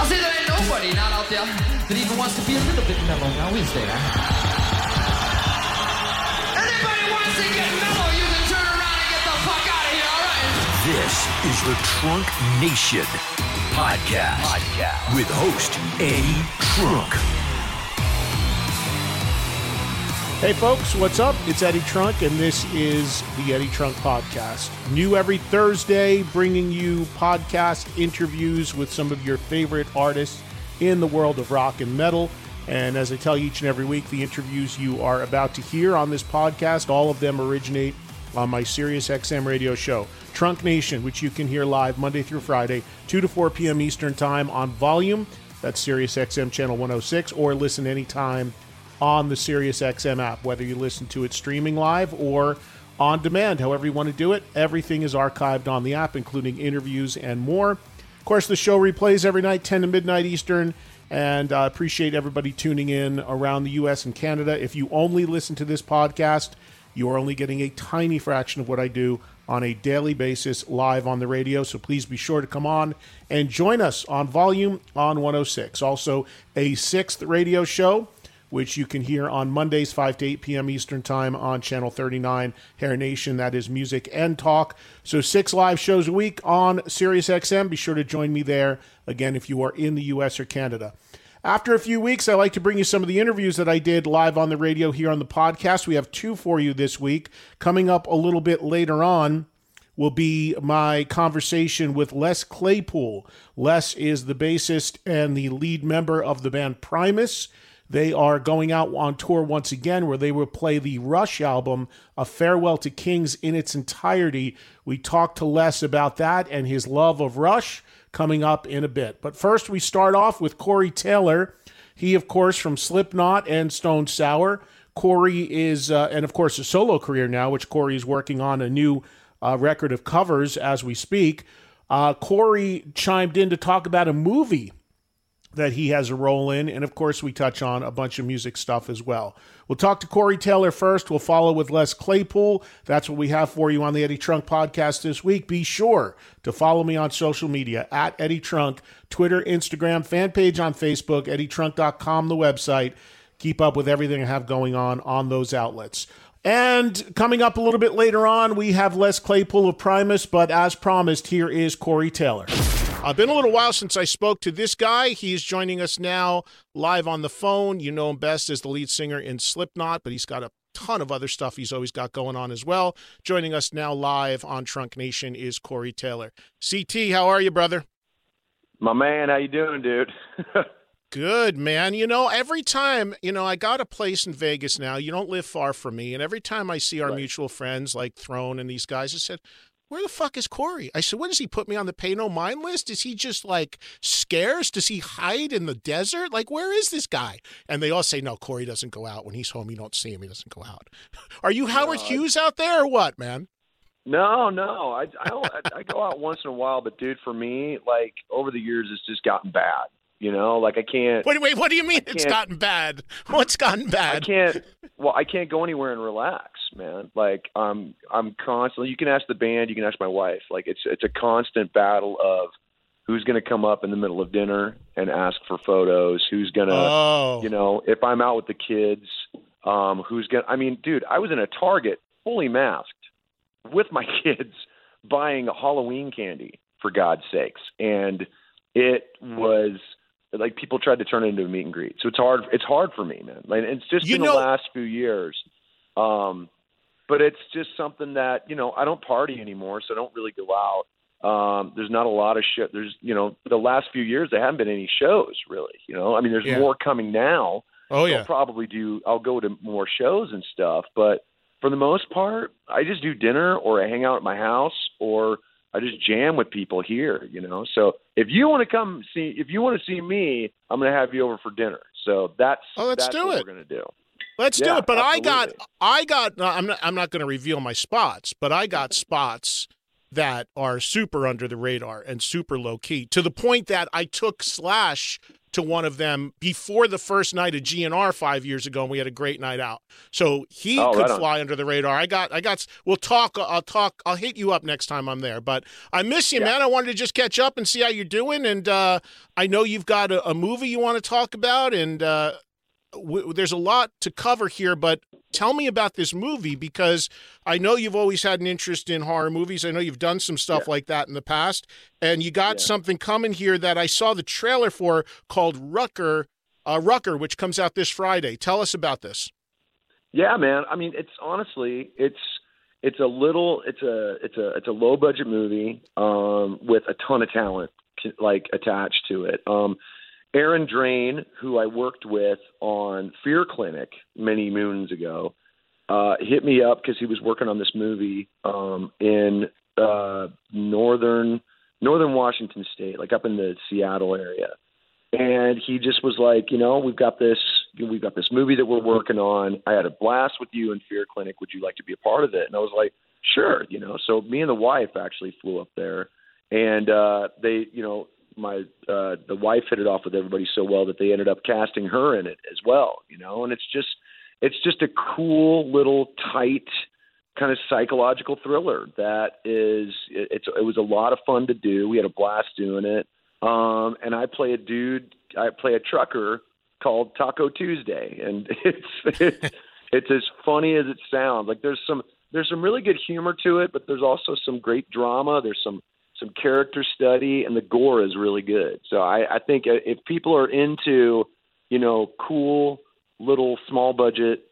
I say there ain't nobody not out there that even wants to be a little bit mellow, now is there? Anybody wants to get mellow, you can turn around and get the fuck out of here, alright? This is the Trunk Nation podcast, podcast. with host Eddie Trunk. Hey folks, what's up? It's Eddie Trunk, and this is the Eddie Trunk Podcast. New every Thursday, bringing you podcast interviews with some of your favorite artists in the world of rock and metal. And as I tell you each and every week, the interviews you are about to hear on this podcast, all of them originate on my Sirius XM radio show, Trunk Nation, which you can hear live Monday through Friday, 2 to 4 p.m. Eastern Time on volume. That's Sirius XM channel 106, or listen anytime on the SiriusXM app, whether you listen to it streaming live or on demand, however you want to do it. Everything is archived on the app, including interviews and more. Of course, the show replays every night, 10 to midnight Eastern, and I uh, appreciate everybody tuning in around the U.S. and Canada. If you only listen to this podcast, you are only getting a tiny fraction of what I do on a daily basis live on the radio. So please be sure to come on and join us on volume on 106. Also, a sixth radio show which you can hear on Mondays, 5 to 8 p.m. Eastern Time on Channel 39, Hair Nation. That is music and talk. So, six live shows a week on SiriusXM. Be sure to join me there, again, if you are in the U.S. or Canada. After a few weeks, I like to bring you some of the interviews that I did live on the radio here on the podcast. We have two for you this week. Coming up a little bit later on will be my conversation with Les Claypool. Les is the bassist and the lead member of the band Primus. They are going out on tour once again, where they will play the Rush album, A Farewell to Kings, in its entirety. We talked to Les about that and his love of Rush coming up in a bit. But first, we start off with Corey Taylor. He, of course, from Slipknot and Stone Sour. Corey is, uh, and of course, a solo career now, which Corey is working on a new uh, record of covers as we speak. Uh, Corey chimed in to talk about a movie that he has a role in. And of course, we touch on a bunch of music stuff as well. We'll talk to Corey Taylor first. We'll follow with Les Claypool. That's what we have for you on the Eddie Trunk podcast this week. Be sure to follow me on social media at Eddie Trunk, Twitter, Instagram, fan page on Facebook, eddietrunk.com, the website. Keep up with everything I have going on on those outlets. And coming up a little bit later on, we have Les Claypool of Primus, but as promised, here is Corey Taylor. Uh, been a little while since I spoke to this guy. He's joining us now live on the phone. You know him best as the lead singer in Slipknot, but he's got a ton of other stuff he's always got going on as well. Joining us now live on Trunk Nation is Corey Taylor. CT, how are you, brother? My man, how you doing, dude? Good, man. You know, every time, you know, I got a place in Vegas now. You don't live far from me. And every time I see our right. mutual friends like Throne and these guys, I said, where the fuck is Corey? I said, what does he put me on the pay no mind list? Is he just like scarce? Does he hide in the desert? Like, where is this guy? And they all say, no, Corey doesn't go out. When he's home, you don't see him. He doesn't go out. Are you Howard Hughes out there or what, man? No, no, I I, don't, I I go out once in a while, but dude, for me, like over the years, it's just gotten bad. You know, like I can't. Wait, wait. What do you mean it's gotten bad? What's gotten bad? I can't. Well, I can't go anywhere and relax, man. Like I'm, I'm constantly. You can ask the band. You can ask my wife. Like it's, it's a constant battle of who's going to come up in the middle of dinner and ask for photos. Who's going to, Oh, you know, if I'm out with the kids, um, who's going. to I mean, dude, I was in a Target fully masked with my kids buying Halloween candy for God's sakes, and it was like people tried to turn it into a meet and greet. So it's hard. It's hard for me, man. Like it's just You been know- the last few years. Um, but it's just something that you know I don't party anymore, so I don't really go out. Um, there's not a lot of shit. There's you know the last few years there haven't been any shows really. You know, I mean there's Yeah. more coming now. oh I'll yeah. probably do. I'll go to more shows and stuff, but for the most part, I just do dinner or I hang out at my house or I just jam with people here. You know, so if you want to come see, if you want to see me, I'm going to have you over for dinner. So that's Oh, let's that's do what it. We're going to do. Let's do it. But I got. I got. no, I'm not. I'm not going to reveal my spots, but I got spots that are super under the radar and super low key to the point that I took Slash to one of them before the first night of GNR five years ago, and we had a great night out. So he Oh, could right on. fly under the radar. I got. I got. We'll talk. I'll talk. I'll hit you up next time I'm there. But I miss you, Yeah. man. I wanted to just catch up and see how you're doing. And uh, I know you've got a, a movie you want to talk about, and uh, w- there's a lot to cover here, but tell me about this movie because I know you've always had an interest in horror movies. I know you've done some stuff like that in the past, and you got Yeah. something coming here that I saw the trailer for called Rucker, uh, Rucker, which comes out this Friday. Tell us about this. Yeah, man. I mean, it's honestly, it's it's a little, it's a it's a it's a low budget movie um, with a ton of talent like attached to it. Um, Aaron Drane, who I worked with on Fear Clinic many moons ago, uh, hit me up because he was working on this movie um, in uh, northern northern Washington State, like up in the Seattle area and he just was like, you know, we've got this, we've got this movie that we're working on. I had a blast with you in Fear Clinic. Would you like to be a part of it? And I was like, sure, you know. So me and the wife actually flew up there, and uh, they, you know, my uh, the wife hit it off with everybody so well that they ended up casting her in it as well, you know. And it's just, it's just a cool little tight kind of psychological thriller that is it, it's it was a lot of fun to do. We had a blast doing it. Um, and I play a dude, I play a trucker called Taco Tuesday, and it's it's it's as funny as it sounds. Like there's some there's some really good humor to it, but there's also some great drama. There's some some character study, and the gore is really good. So I, I think if people are into you know cool little small budget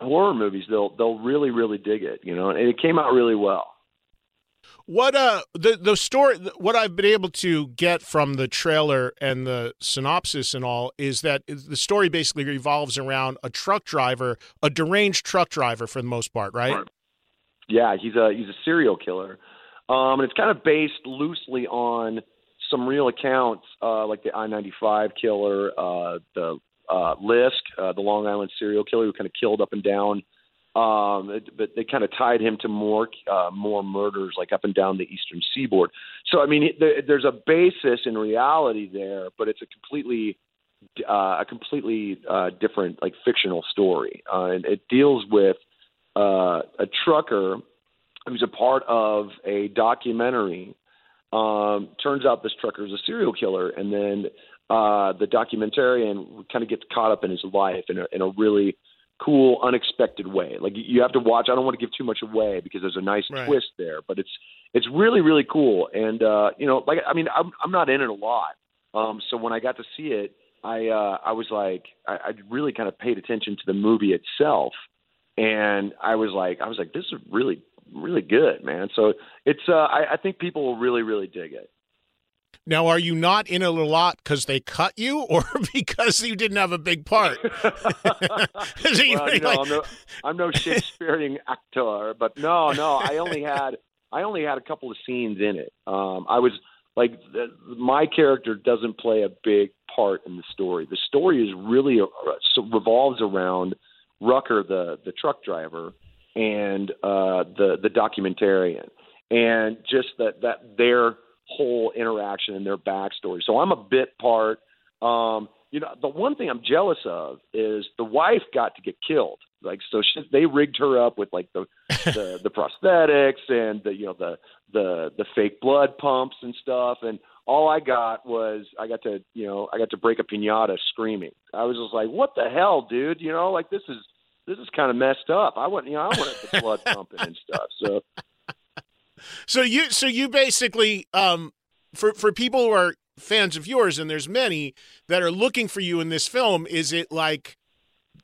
horror movies, they'll they'll really really dig it. You know, and it came out really well. What uh the the story what I've been able to get from the trailer and the synopsis and all is that the story basically revolves around a truck driver, a deranged truck driver for the most part, right? Yeah, he's a he's a serial killer, um, and it's kind of based loosely on some real accounts, uh, like the I ninety five killer, uh, the uh, Lisk, uh, the Long Island serial killer who kind of killed up and down. Um, it- but they kind of tied him to more uh, more murders, like up and down the eastern seaboard. So I mean, there, there's a basis in reality there, but it's a completely uh, a completely uh, different, like fictional story, uh, and it deals with uh, a trucker who's a part of a documentary. Um, turns out this trucker is a serial killer, and then uh, the documentarian kind of gets caught up in his life in a, in a really cool, unexpected way. Like you have to watch. I don't want to give too much away because there's a nice Right. twist there, but it's it's really really cool. And uh, you know, like I mean, I'm I'm not in it a lot, um, so when I got to see it, I uh, I was like, I, I really kind of paid attention to the movie itself, and I was like, I was like, this is really really good, man. So it's uh, I, I think people will really really dig it. Now, are you not in it a lot because they cut you, or because you didn't have a big part? Well, you know, like- I'm no, I'm no Shakespearean actor, but no, no, I only had I only had a couple of scenes in it. Um, I was like, the, my character doesn't play a big part in the story. The story is really uh, so revolves around Rucker, the the truck driver, and uh, the the documentarian, and just that that their whole interaction and their backstory. So I'm a bit part. Um, you know, the one thing I'm jealous of is the wife got to get killed. Like, so she, they rigged her up with like the the, the prosthetics and the you know the the the fake blood pumps and stuff, and all I got was I got to you know I got to break a pinata screaming. I was just like, what the hell, dude? You know, like this is this is kind of messed up. I want you know I wanted the blood pumping and stuff. So So you so you basically um for for people who are fans of yours and there's many that are looking for you in this film, is it like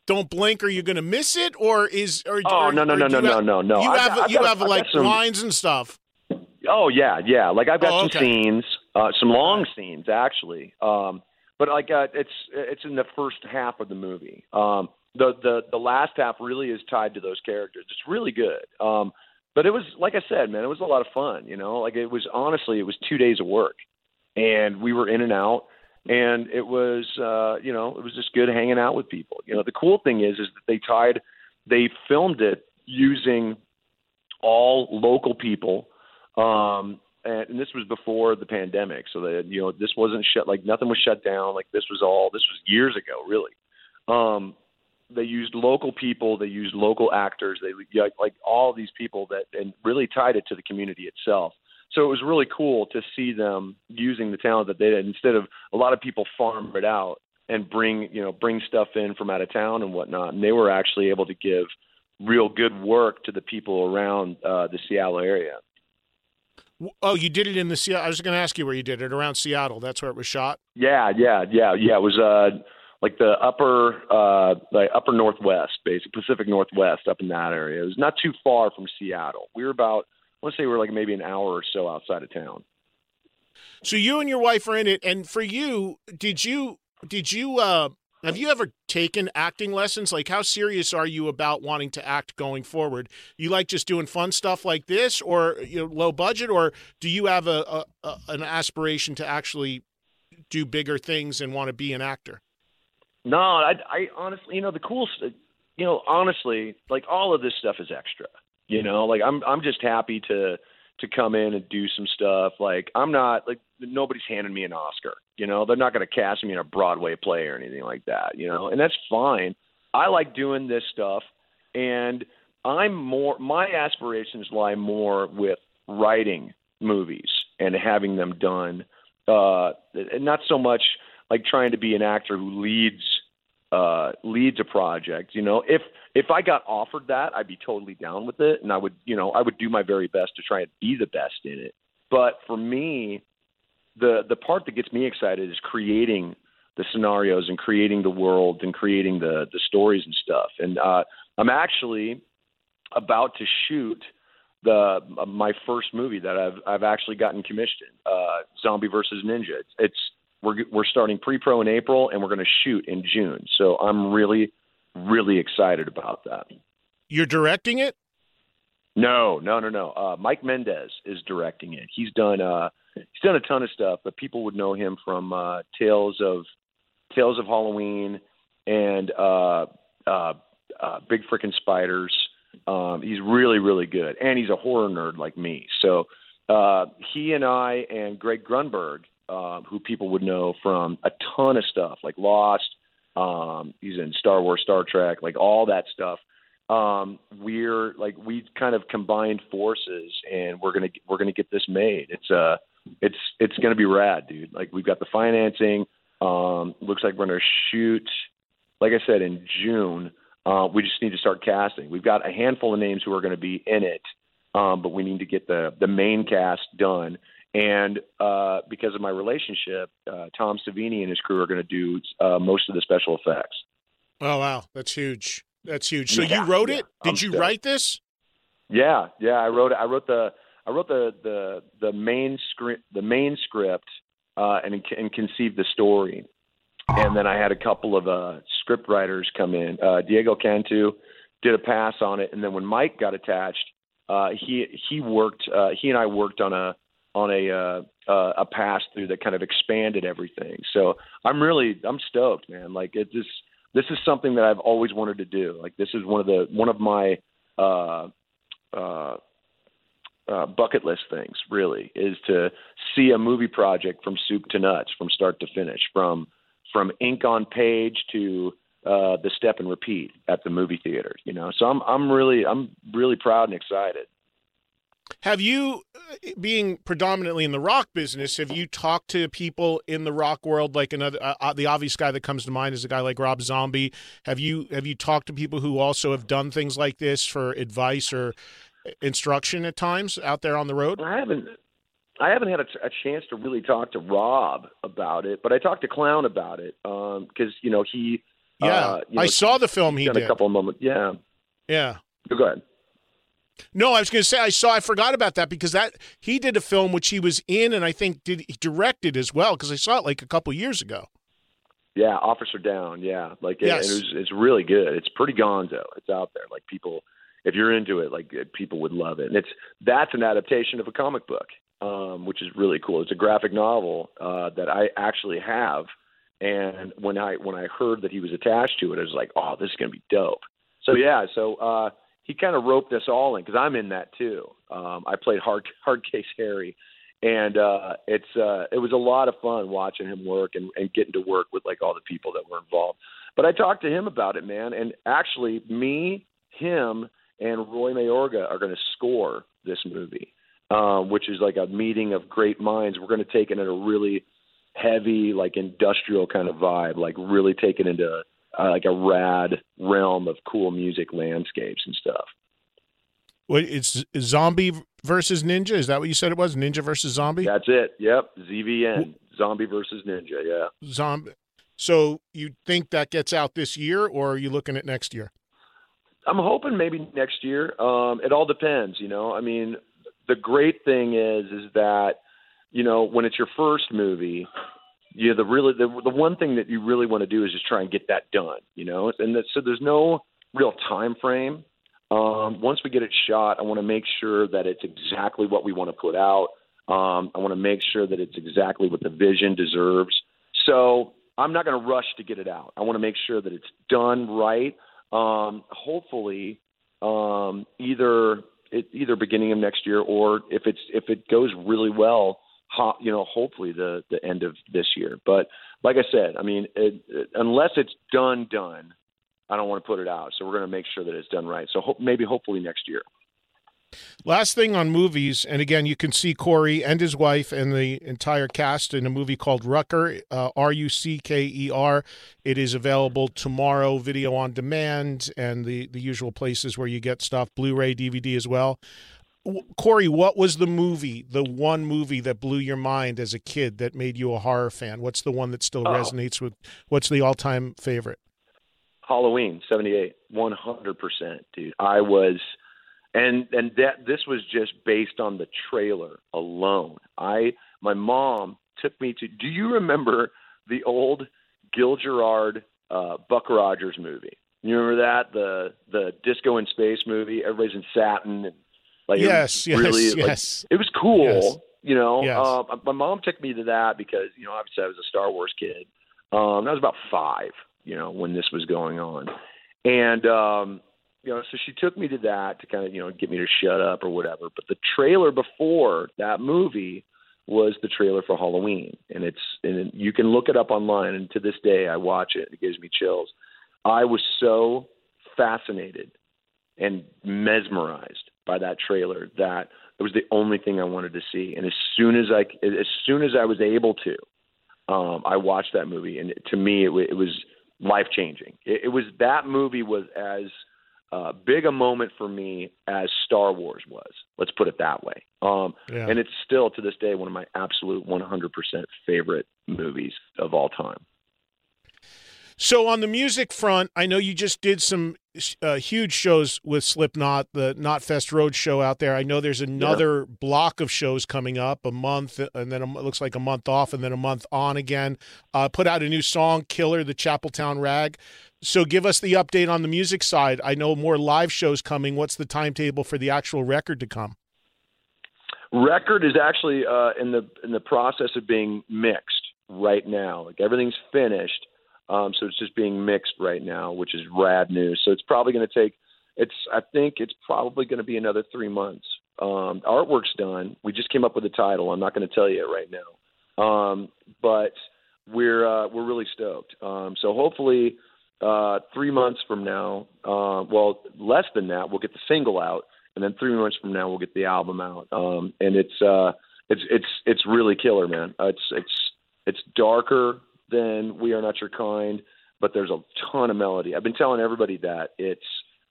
don't blink Are you're going to miss it or is or Oh or, no no no no you no no no. You I've have I've you got- have I've like some- lines and stuff. Oh yeah, yeah. Like I've got Oh, some okay. scenes, uh, some long scenes actually. Um, but like uh, it's it's in the first half of the movie. Um, the the the last half really is tied to those characters. It's really good. Um, but it was like I said, man, it was a lot of fun. You know, like it was honestly, it was two days of work, and we were in and out. And it was, uh, you know, it was just good hanging out with people. You know, the cool thing is, is that they tied, they filmed it using all local people um and, and this was before the pandemic so that you know this wasn't shut like nothing was shut down like this was all this was years ago really um they used local people they used local actors they like, like all these people that and really tied it to the community itself so it was really cool to see them using the talent that they did instead of a lot of people farm it out and bring you know bring stuff in from out of town and whatnot and they were actually able to give real good work to the people around uh, the Seattle area. Oh, you did it in the Seattle. I was going to ask you where you did it around Seattle. That's where it was shot. Yeah, yeah, yeah, yeah. It was uh, like the upper, uh, like upper northwest, basically Pacific Northwest, up in that area. It was not too far from Seattle. We were about, I want to say, we were like maybe an hour or so outside of town. So you and your wife are in it, and for you, did you did you uh have you ever taken acting lessons? Like, how serious are you about wanting to act going forward? You like just doing fun stuff like this, or you know, low budget, or do you have a, a, a an aspiration to actually do bigger things and want to be an actor? No, I, I honestly, you know, the cool, you know, honestly, like all of this stuff is extra. You know, like I'm, I'm just happy to to come in and do some stuff. Like I'm not like nobody's handing me an Oscar. You know, they're not going to cast me in a Broadway play or anything like that. You know, and that's fine. I like doing this stuff, and I'm more. My aspirations lie more with writing movies and having them done, uh, not so much like trying to be an actor who leads uh leads a project you know if if i got offered that i'd be totally down with it and i would you know i would do my very best to try and be the best in it. But for me the the part that gets me excited is creating the scenarios and creating the world and creating the the stories and stuff. And uh i'm actually about to shoot the uh, my first movie that i've i've actually gotten commissioned uh zombie versus ninja. It's, it's we're we're starting pre-pro in April and we're going to shoot in June. So I'm really really excited about that. You're directing it? No, no, no, no. Uh, Mike Mendez is directing it. He's done uh, he's done a ton of stuff, but people would know him from uh, Tales of Tales of Halloween and uh, uh, uh, Big Frickin' Spiders. Um, he's really really good, and he's a horror nerd like me. So uh, he and I and Greg Grunberg, uh, who people would know from a ton of stuff like Lost. Um, he's in Star Wars, Star Trek, like all that stuff. Um we're like we kind of combined forces and we're to we're to get this made. It's uh it's it's to be rad dude. Like we've got the financing um looks like we're to shoot like i said in june. Uh we just need to start casting. We've got a handful of names who are going to be in it um but we need to get the the main cast done and uh because of my relationship uh tom savini and his crew are going to do uh most of the special effects Oh wow, that's huge. That's huge. So Yeah, you wrote yeah, it? I'm Did you stoked. write this? Yeah, yeah, I wrote it. I wrote the I wrote the the the main script the main script uh, and and conceived the story, and then I had a couple of uh, script writers come in. Uh, Diego Cantu did a pass on it, and then when Mike got attached, uh, he he worked. Uh, he and I worked on a on a uh, uh, a pass through that kind of expanded everything. So I'm really I'm stoked, man. Like it just this is something that I've always wanted to do. Like this is one of the one of my uh, uh, uh, bucket list things. Really, is to see a movie project from soup to nuts, from start to finish, from from ink on page to uh, the step and repeat at the movie theater. You know, so I'm I'm really I'm really proud and excited. Have you, uh, being predominantly in the rock business, have you talked to people in the rock world? Like another, uh, uh, the obvious guy that comes to mind is a guy like Rob Zombie. Have you have you talked to people who also have done things like this for advice or instruction at times out there on the road? I haven't. I haven't had a, a chance to really talk to Rob about it, but I talked to Clown about it because um, you know he. Yeah, uh, you know, I saw the film he did. did. A couple of moments. Yeah. Yeah. Go ahead. No, I was going to say I saw. I forgot about that because that he did a film which he was in, and I think did he directed as well because I saw it like a couple years ago. Yeah, Officer Down. Yeah, like it, Yes. it was. It's really good. It's pretty gonzo. It's out there. Like people, if you're into it, like people would love it. And it's that's an adaptation of a comic book, um, which is really cool. It's a graphic novel uh, that I actually have. And when I when I heard that he was attached to it, I was like, oh, this is gonna be dope. So yeah, so uh, he kind of roped us all in because I'm in that too. Um, I played hard hard case Harry, and uh, it's uh, it was a lot of fun watching him work and, and getting to work with like all the people that were involved. But I talked to him about it, man, and actually, me, him, and Roy Mayorga are going to score this movie, um, which is like a meeting of great minds. We're going to take it in a really heavy, like industrial kind of vibe, like really take it into uh, like a rad realm of cool music landscapes and stuff. What it's zombie versus ninja? Is that what you said it was? Ninja versus zombie? That's it. Yep, ZVN, Zombie versus Ninja. Yeah. Zombie. So you think that gets out this year, or are you looking at next year? I'm hoping maybe next year. Um, it all depends, you know. I mean, the great thing is is that you know when it's your first movie, know, the really the the one thing that you really want to do is just try and get that done, you know. And that, so there's no real time frame. Um, once we get it shot, I want to make sure that it's exactly what we want to put out. Um, I want to make sure that it's exactly what the vision deserves. So I'm not going to rush to get it out. I want to make sure that it's done right. Um, hopefully, um, either it, either beginning of next year or if it's if it goes really well, you know, hopefully the the end of this year. But like I said, I mean, it, it, unless it's done, done, I don't want to put it out. So we're going to make sure that it's done right. So maybe hopefully next year. Last thing on movies, and again, you can see Corey and his wife and the entire cast in a movie called Rucker, uh, R U C K E R. It is available tomorrow, video on demand, and the, the usual places where you get stuff, Blu ray, DVD as well. Corey, what was the movie, the one movie that blew your mind as a kid that made you a horror fan? What's the one that still Oh. resonates with? What's the all time favorite? Halloween '78, 100 percent, dude. I was, and and that this was just based on the trailer alone. I my mom took me to. Do you remember the old Gil Gerard uh, Buck Rogers movie? You remember that the the Disco in Space movie? Everybody's in satin and like it Yes, was yes, really, like, yes. it was cool. Yes. You know, Yes. um, my mom took me to that because you know obviously I was a Star Wars kid. Um, I was about five, you know, when this was going on, and um, you know, so she took me to that to kind of you know get me to shut up or whatever. But the trailer before that movie was the trailer for Halloween, and it's and you can look it up online. And to this day, I watch it; it gives me chills. I was so fascinated and mesmerized by that trailer that it was the only thing I wanted to see. And as soon as I as soon as I was able to, um, I watched that movie, and to me, it, it was life changing. It, it was that movie was as uh, big a moment for me as Star Wars was. Let's put it that way. Um, Yeah. And it's still to this day one of my absolute 100% favorite movies of all time. So on the music front, I know you just did some uh, huge shows with Slipknot, the Knotfest Road show out there. I know there's another block of shows coming up, a month, and then a, it looks like a month off, and then a month on again. Uh, put out a new song, "Killer," the Chapeltown Rag. So give us the update on the music side. I know more live shows coming. What's the timetable for the actual record to come? Record is actually uh, in the in the process of being mixed right now. Like everything's finished, um, so it's just being mixed right now, which is rad news. So it's probably going to take it's I think it's probably going to be another three months. Um, artwork's done. We just came up with a title. I'm not going to tell you it right now, um, but we're uh, we're really stoked. Um, so hopefully, uh, three months from now, uh, well, less than that, we'll get the single out, and then three months from now, we'll get the album out. Um, and it's uh, it's it's it's really killer, man. Uh, it's it's it's darker than We Are Not Your Kind, but there's a ton of melody. I've been telling everybody that it's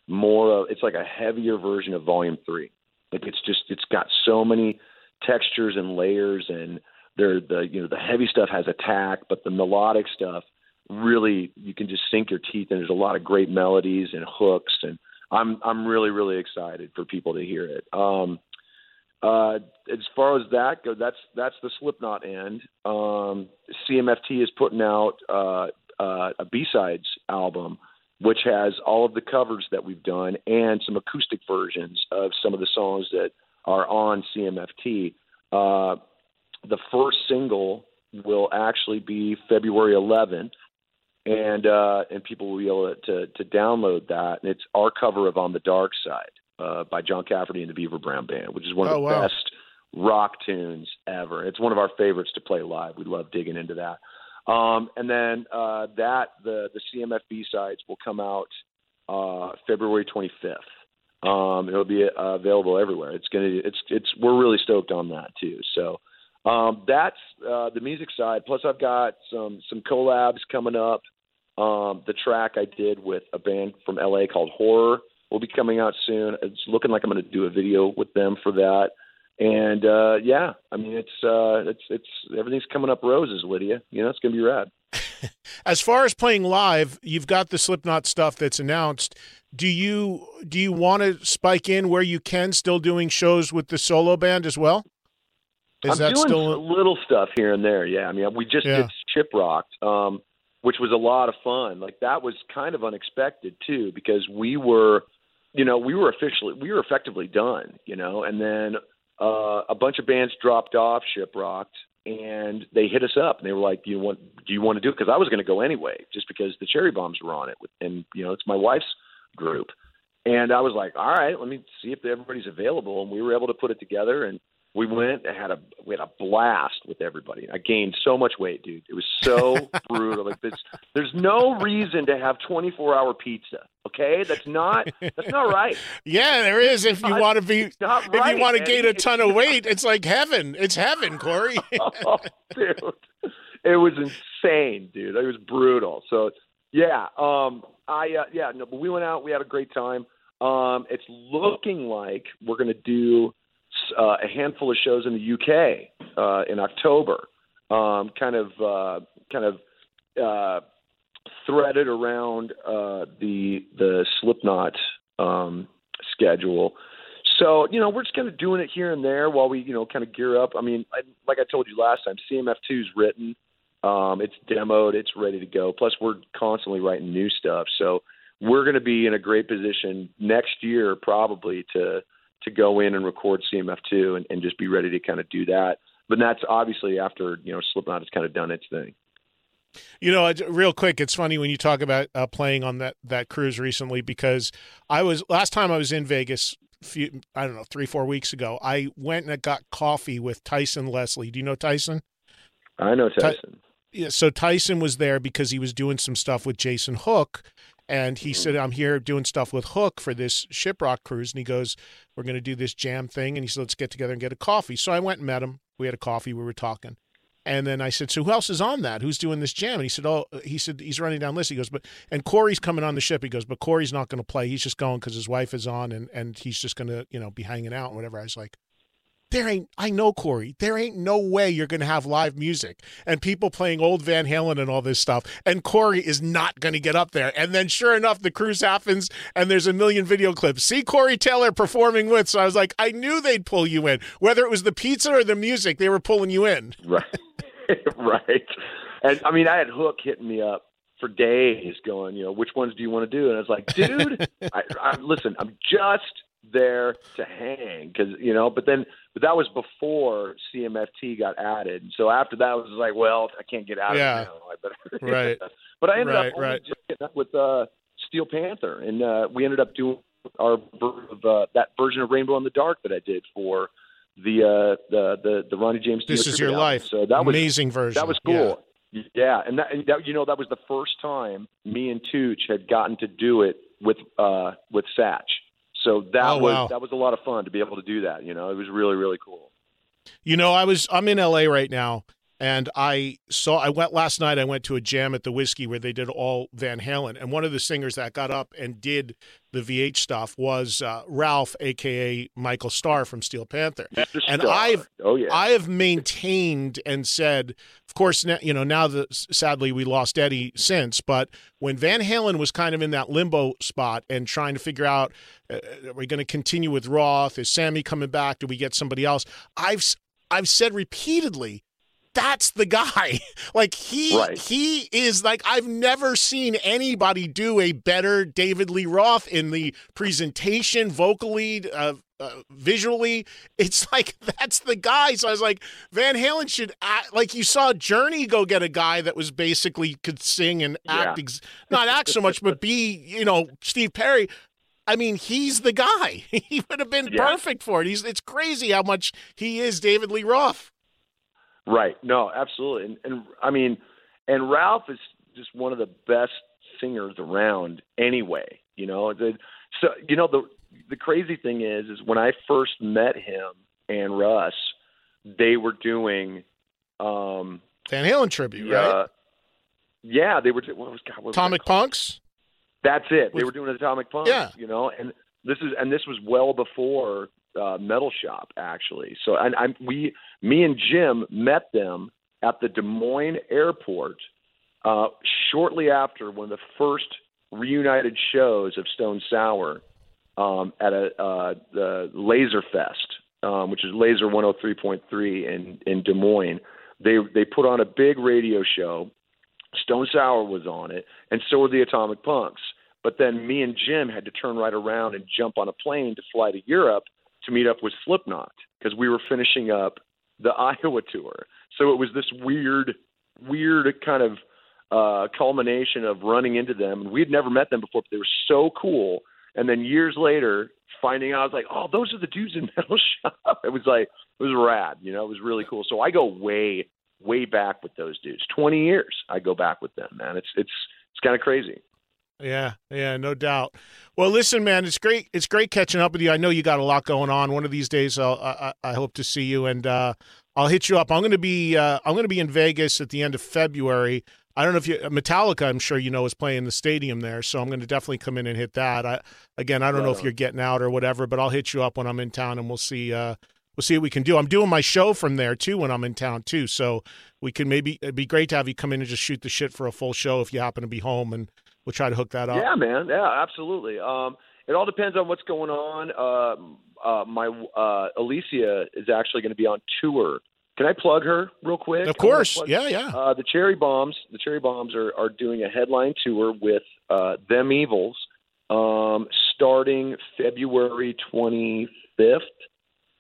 more of it's like a heavier version of Volume Three. Like it's just it's got so many textures and layers, and there the you know the heavy stuff has attack, but the melodic stuff really you can just sink your teeth in. There's a lot of great melodies and hooks, and I'm I'm really really excited for people to hear it. Um, uh, as far as that goes, that's that's the Slipknot end. Um, CMFT is putting out uh, uh, a B-sides album, which has all of the covers that we've done and some acoustic versions of some of the songs that are on CMFT. Uh, the first single will actually be February 11th, and uh, and people will be able to, to, to download that. And it's our cover of "On the Dark Side" uh, by John Cafferty and the Beaver Brown Band, which is one of Oh, the wow. best rock tunes ever. It's one of our favorites to play live. We love digging into that. Um, and then uh, that the the CMF B sides will come out uh, February 25th. Um, it'll be uh, available everywhere. It's gonna it's it's we're really stoked on that too. So um, that's uh, the music side. Plus, I've got some some collabs coming up. Um, the track I did with a band from LA called Horror will be coming out soon. It's looking like I'm going to do a video with them for that. And uh, yeah, I mean it's uh, it's it's everything's coming up roses, Lydia. You know it's going to be rad. As far as playing live, you've got the Slipknot stuff that's announced. Do you do you want to spike in where you can, still doing shows with the solo band as well? Is I'm that doing still? little stuff here and there. Yeah, I mean, we just Yeah. did Shiprocked, um, which was a lot of fun. Like that was kind of unexpected too, because we were, you know, we were officially, we were effectively done, you know, and then uh, a bunch of bands dropped off ship rocked, and they hit us up and they were like, "Do you want? Do you want to do it?" Because I was going to go anyway, just because the Cherry Bombs were on it, and you know, it's my wife's group. And I was like, all right, let me see if everybody's available. And we were able to put it together and we went and had a we had a blast with everybody. I gained so much weight, dude. It was so brutal. Like this there's no reason to have twenty four hour pizza. Okay? That's not that's not right. Yeah, there is. If you not- want to be, not if you want to gain a ton of weight, it's like heaven. It's heaven, Corey. oh, dude. It was insane, dude. It was brutal. So yeah, um I uh, yeah, no, but we went out, we had a great time. Um it's looking like we're going to do uh, a handful of shows in the UK uh in October. Um kind of uh kind of uh threaded around uh the the Slipknot um schedule. So, you know, we're just kind of doing it here and there while we, you know, kind of gear up. I mean, I, like I told you last time, CMF2 is written. Um, it's demoed. It's ready to go. Plus, we're constantly writing new stuff. So we're going to be in a great position next year probably to to go in and record CMF2 and, and just be ready to kind of do that. But that's obviously after, you know, Slipknot has kind of done its thing. You know, real quick, it's funny when you talk about uh, playing on that that cruise recently because I was last time I was in Vegas. Few, I don't know, three four weeks ago. I went and I got coffee with Tyson Leslie. Do you know Tyson? I know Tyson. Yeah, so Tyson was there because he was doing some stuff with Jason Hook, and he said, "I'm here doing stuff with Hook for this Shiprock cruise." And he goes, "We're going to do this jam thing," and he said, "Let's get together and get a coffee." So I went and met him. We had a coffee. We were talking, and then I said, "So who else is on that? Who's doing this jam?" And he said, "Oh, he said he's running down list." He goes, "But and Corey's coming on the ship." He goes, "But Corey's not going to play. He's just going because his wife is on, and and he's just going to you know be hanging out and whatever." I was like there ain't I know Corey. There ain't no way you're gonna have live music and people playing old Van Halen and all this stuff. And Corey is not gonna get up there. And then sure enough, the cruise happens and there's a million video clips. See Corey Taylor performing with. So I was like, I knew they'd pull you in. Whether it was the pizza or the music, they were pulling you in. Right. right. And I mean, I had Hook hitting me up for days going, you know, which ones do you want to do? And I was like, dude, I, I, listen, I'm just there to hang because, you know, but then, but that was before CMFT got added. So after that, I was like, well, I can't get out Yeah. of it now. I better. Right. but I ended Right, up right. just getting up with uh, Steel Panther, and uh, we ended up doing our uh, that version of Rainbow in the Dark that I did for the uh, the the the Ronnie James. This is your album. life. So that was amazing version. that was cool. Yeah, and that, and that you know that was the first time me and Tooch had gotten to do it with uh with Satch. So that Oh, was wow. that was a lot of fun to be able to do that. You know, it was really really cool. You know, I was I'm in LA right now and I saw I went last night I went to a jam at the whiskey where they did all Van Halen and one of the singers that got up and did the VH stuff was uh, Ralph aka Michael Starr from Steel Panther. Mr. And Starr. I've oh yeah I have maintained and said, of course, now, you know, now that sadly we lost Eddie since, but when Van Halen was kind of in that limbo spot and trying to figure out, uh, are we going to continue with Roth? Is Sammy coming back? Do we get somebody else? I've I've said repeatedly. That's the guy. Like he Right. he is like I've never seen anybody do a better David Lee Roth in the presentation, vocally, uh, uh, visually. It's like that's the guy. So I was like, Van Halen should act like you saw Journey go get a guy that was basically could sing and act, Yeah. ex- not act so much, but be you know Steve Perry. I mean, he's the guy. He would have been Yeah. perfect for it. He's it's crazy how much he is David Lee Roth. Right. No, absolutely. And, and I mean, and Ralph is just one of the best singers around anyway. You know, the, so you know the the crazy thing is, is when I first met him and Russ, they were doing, um, Van Halen tribute, yeah, right? yeah, they were. What was God? What was Atomic? Punks. That's it. They were doing Atomic Punks. Yeah. You know, and this is and this was well before uh, Metal Shop actually. So and I'm we me and Jim met them at the Des Moines airport uh, shortly after one of the first reunited shows of Stone Sour um, at a uh, the Lazer Fest, um, which is Lazer 103.3 in in Des Moines. They they put on a big radio show. Stone Sour was on it, and so were the Atomic Punks. But then me and Jim had to turn right around and jump on a plane to fly to Europe to meet up with Slipknot because we were finishing up the Iowa tour. So it was this weird, weird kind of uh, culmination of running into them. And we'd never met them before, but they were so cool. And then years later, finding out, I was like, oh, those are the dudes in Metal Shop. It was like, it was rad. You know, it was really cool. So I go way, way back with those dudes. 20 years I go back with them, man. It's, it's, it's kind of crazy. Yeah, yeah, no doubt. Well, listen, man, it's great. It's great catching up with you. I know you got a lot going on. One of these days, I'll, I, I hope to see you, and uh, I'll hit you up. I'm going to be uh, I'm going to be in Vegas at the end of February. I don't know if you Metallica. I'm sure you know is playing the stadium there, so I'm going to definitely come in and hit that. I, again, I don't know Right if you're getting out or whatever, but I'll hit you up when I'm in town, and we'll see. Uh, we'll see what we can do. I'm doing my show from there too when I'm in town too, so we can maybe it'd be great to have you come in and just shoot the shit for a full show if you happen to be home, and we'll try to hook that up. Yeah, man. Yeah, absolutely. Um, it all depends on what's going on. Uh, uh, my uh, Alicia is actually going to be on tour. Can I plug her real quick? Of course. Yeah, yeah. Uh, the Cherry Bombs. The Cherry Bombs are are doing a headline tour with uh, Them Evils, um, starting February twenty fifth,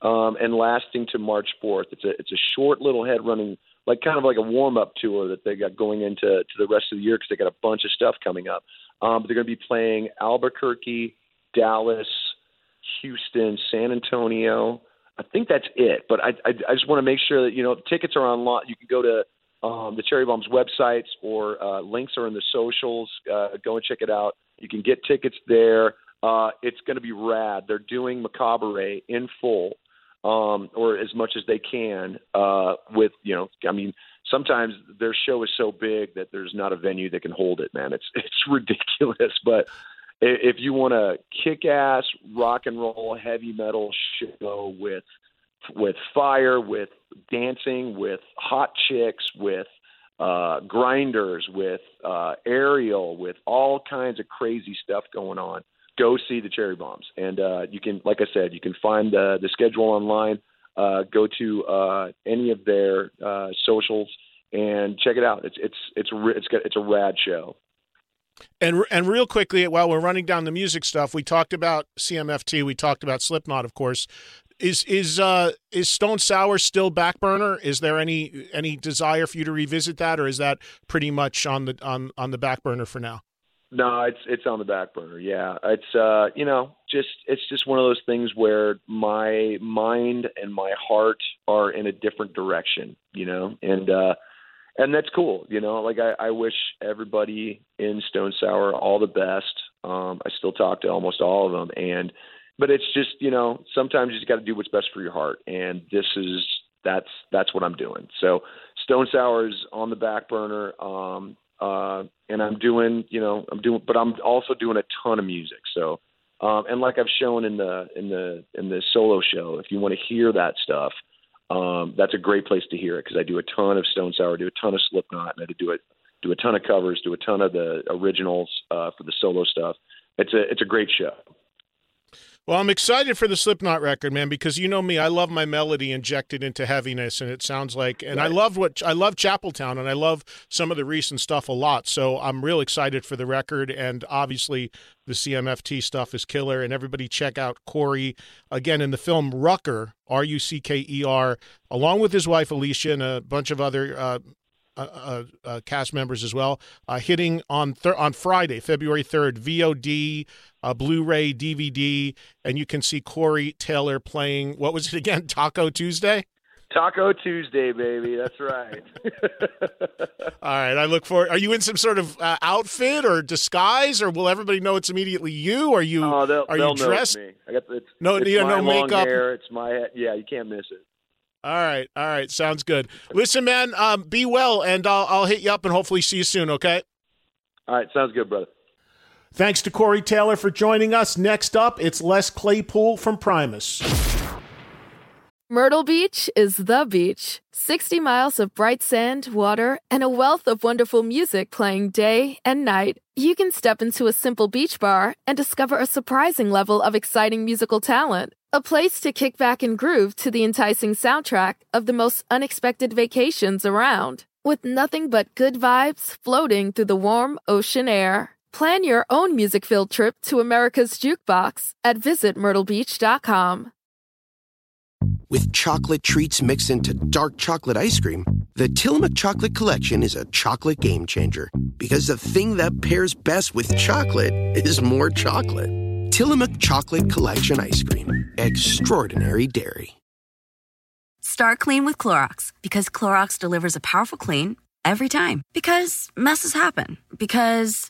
um, and lasting to March fourth. It's a it's a short little head running like kind of like a warm up tour that they got going into to the rest of the year because they got a bunch of stuff coming up. Um, but they're going to be playing Albuquerque, Dallas, Houston, San Antonio. I think that's it. But I I, I just want to make sure that you know tickets are on lot. You can go to um, the Cherry Bombs websites or uh, links are in the socials. Uh, go and check it out. You can get tickets there. Uh, it's going to be rad. They're doing Macabre in full, um, or as much as they can. Uh, with you know, I mean, sometimes their show is so big that there's not a venue that can hold it. Man, it's it's ridiculous. But if you want a kick-ass rock and roll heavy metal show with with fire, with dancing, with hot chicks, with uh, grinders, with uh, aerial, with all kinds of crazy stuff going on. Go see the Cherry Bombs, and uh, you can, like I said, you can find the the schedule online. Uh, go to uh, any of their uh, socials and check it out. It's it's it's it's got, it's a rad show. And and real quickly, while we're running down the music stuff, we talked about CMFT. We talked about Slipknot, of course. Is is uh is Stone Sour still back burner? Is there any any desire for you to revisit that, or is that pretty much on the on on the back burner for now? No, it's it's on the back burner. Yeah, it's uh, you know, just it's just one of those things where my mind and my heart are in a different direction, you know, and uh, and that's cool, you know. Like I, I wish everybody in Stone Sour all the best. Um, I still talk to almost all of them, and but it's just you know sometimes you just got to do what's best for your heart, and this is that's that's what I'm doing. So Stone Sour is on the back burner. Um, uh, and I'm doing, you know, I'm doing, but I'm also doing a ton of music. So, um, and like I've shown in the in the in the solo show, if you want to hear that stuff, um, that's a great place to hear it because I do a ton of Stone Sour, do a ton of Slipknot, and I do it do a ton of covers, do a ton of the originals uh, for the solo stuff. It's a it's a great show. Well, I'm excited for the Slipknot record, man, because you know me, I love my melody injected into heaviness, and it sounds like, and right. I love what I love Chapeltown, and I love some of the recent stuff a lot. So I'm real excited for the record, and obviously the CMFT stuff is killer. And everybody check out Corey again in the film Rucker, R U C K E R, along with his wife Alicia and a bunch of other uh, uh, uh, uh, cast members as well, uh, hitting on thir- on Friday, February third, VOD, uh, Blu-ray, DVD, and you can see Corey Taylor playing. What was it again? Taco Tuesday. Taco Tuesday, baby. That's right. All right. I look for. Are you in some sort of uh, outfit or disguise, or will everybody know it's immediately you? Are you? Oh, they'll, are they'll you dressed? Know. I got it's, no, makeup, it's you my no makeup. Hair. It's my yeah. You can't miss it. All right, all right, sounds good. Listen, man, um, be well, and I'll, I'll hit you up and hopefully see you soon. Okay. All right, sounds good, brother. Thanks to Corey Taylor for joining us. Next up, it's Les Claypool from Primus. Myrtle Beach is the beach. 60 miles of bright sand, water, and a wealth of wonderful music playing day and night. You can step into a simple beach bar and discover a surprising level of exciting musical talent. A place to kick back and groove to the enticing soundtrack of the most unexpected vacations around, with nothing but good vibes floating through the warm ocean air. Plan your own music filled trip to America's Jukebox at visitmyrtlebeach.com. With chocolate treats mixed into dark chocolate ice cream, the Tillamook Chocolate Collection is a chocolate game changer because the thing that pairs best with chocolate is more chocolate. Tillamook Chocolate Collection Ice Cream. Extraordinary Dairy. Start clean with Clorox because Clorox delivers a powerful clean every time. Because messes happen. Because.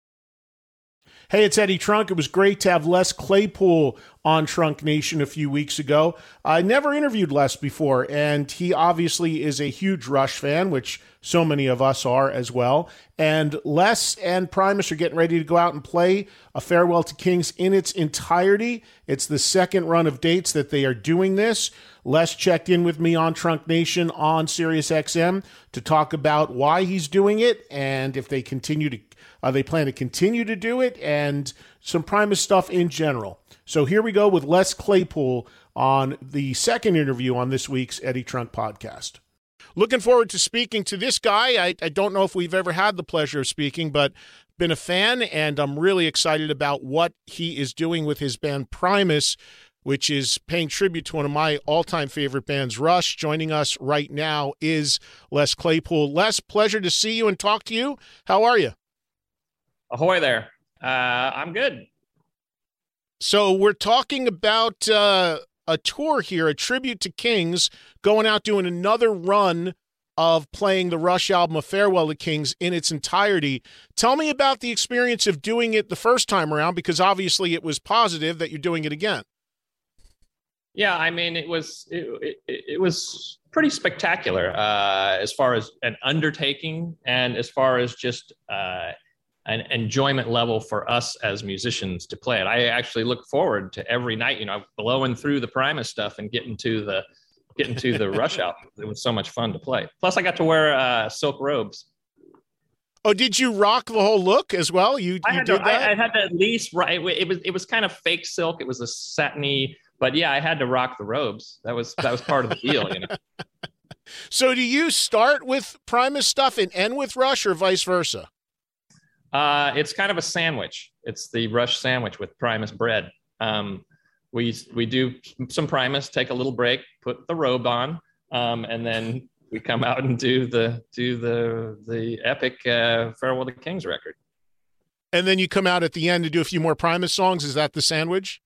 Hey, it's Eddie Trunk. It was great to have Les Claypool on Trunk Nation a few weeks ago. I never interviewed Les before, and he obviously is a huge Rush fan, which so many of us are as well. And Les and Primus are getting ready to go out and play a Farewell to Kings in its entirety. It's the second run of dates that they are doing this. Les checked in with me on Trunk Nation on SiriusXM to talk about why he's doing it and if they continue to uh, they plan to continue to do it and some Primus stuff in general. So here we go with Les Claypool on the second interview on this week's Eddie Trunk podcast. Looking forward to speaking to this guy. I, I don't know if we've ever had the pleasure of speaking, but been a fan, and I'm really excited about what he is doing with his band Primus, which is paying tribute to one of my all time favorite bands, Rush. Joining us right now is Les Claypool. Les, pleasure to see you and talk to you. How are you? Ahoy there. Uh, I'm good. So we're talking about uh, a tour here, a tribute to Kings, going out doing another run of playing the Rush album "A Farewell to Kings" in its entirety. Tell me about the experience of doing it the first time around, because obviously it was positive that you're doing it again. Yeah, I mean, it was it, it, it was pretty spectacular uh, as far as an undertaking and as far as just uh, an enjoyment level for us as musicians to play it. I actually look forward to every night, you know, blowing through the Primus stuff and getting to the getting to the Rush out. It was so much fun to play. Plus, I got to wear uh, silk robes. Oh, did you rock the whole look as well? You, I you did to, that? I, I had to at least right. It was it was kind of fake silk. It was a satiny, but yeah, I had to rock the robes. That was that was part of the deal, you know. so, do you start with Primus stuff and end with Rush, or vice versa? Uh, it's kind of a sandwich. It's the Rush sandwich with Primus bread. Um, we we do some Primus, take a little break, put the robe on, um, and then we come out and do the do the the epic uh, Farewell to Kings record. And then you come out at the end to do a few more Primus songs. Is that the sandwich?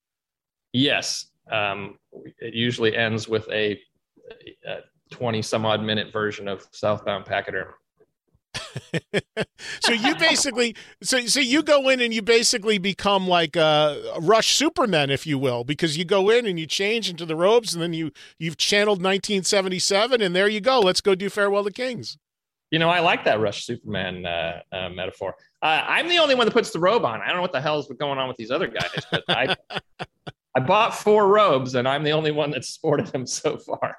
Yes, um, it usually ends with a, a twenty some odd minute version of Southbound Pachyderm. so you basically so so you go in and you basically become like a rush superman if you will because you go in and you change into the robes and then you you've channeled 1977 and there you go let's go do farewell to kings. You know i like that rush superman uh, uh, metaphor. Uh, i'm the only one that puts the robe on. I don't know what the hell's going on with these other guys but i i bought four robes and i'm the only one that's sported them so far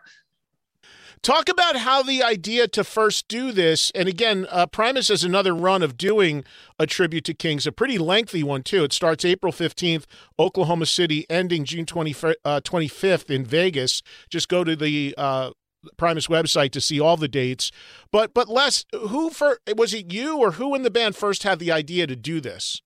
Talk about how the idea to first do this, and again, uh, Primus has another run of doing a tribute to Kings, a pretty lengthy one too. It starts April 15th, Oklahoma City, ending June 20, uh, 25th in Vegas. Just go to the uh, Primus website to see all the dates. But but Les, who for was it you or who in the band first had the idea to do this?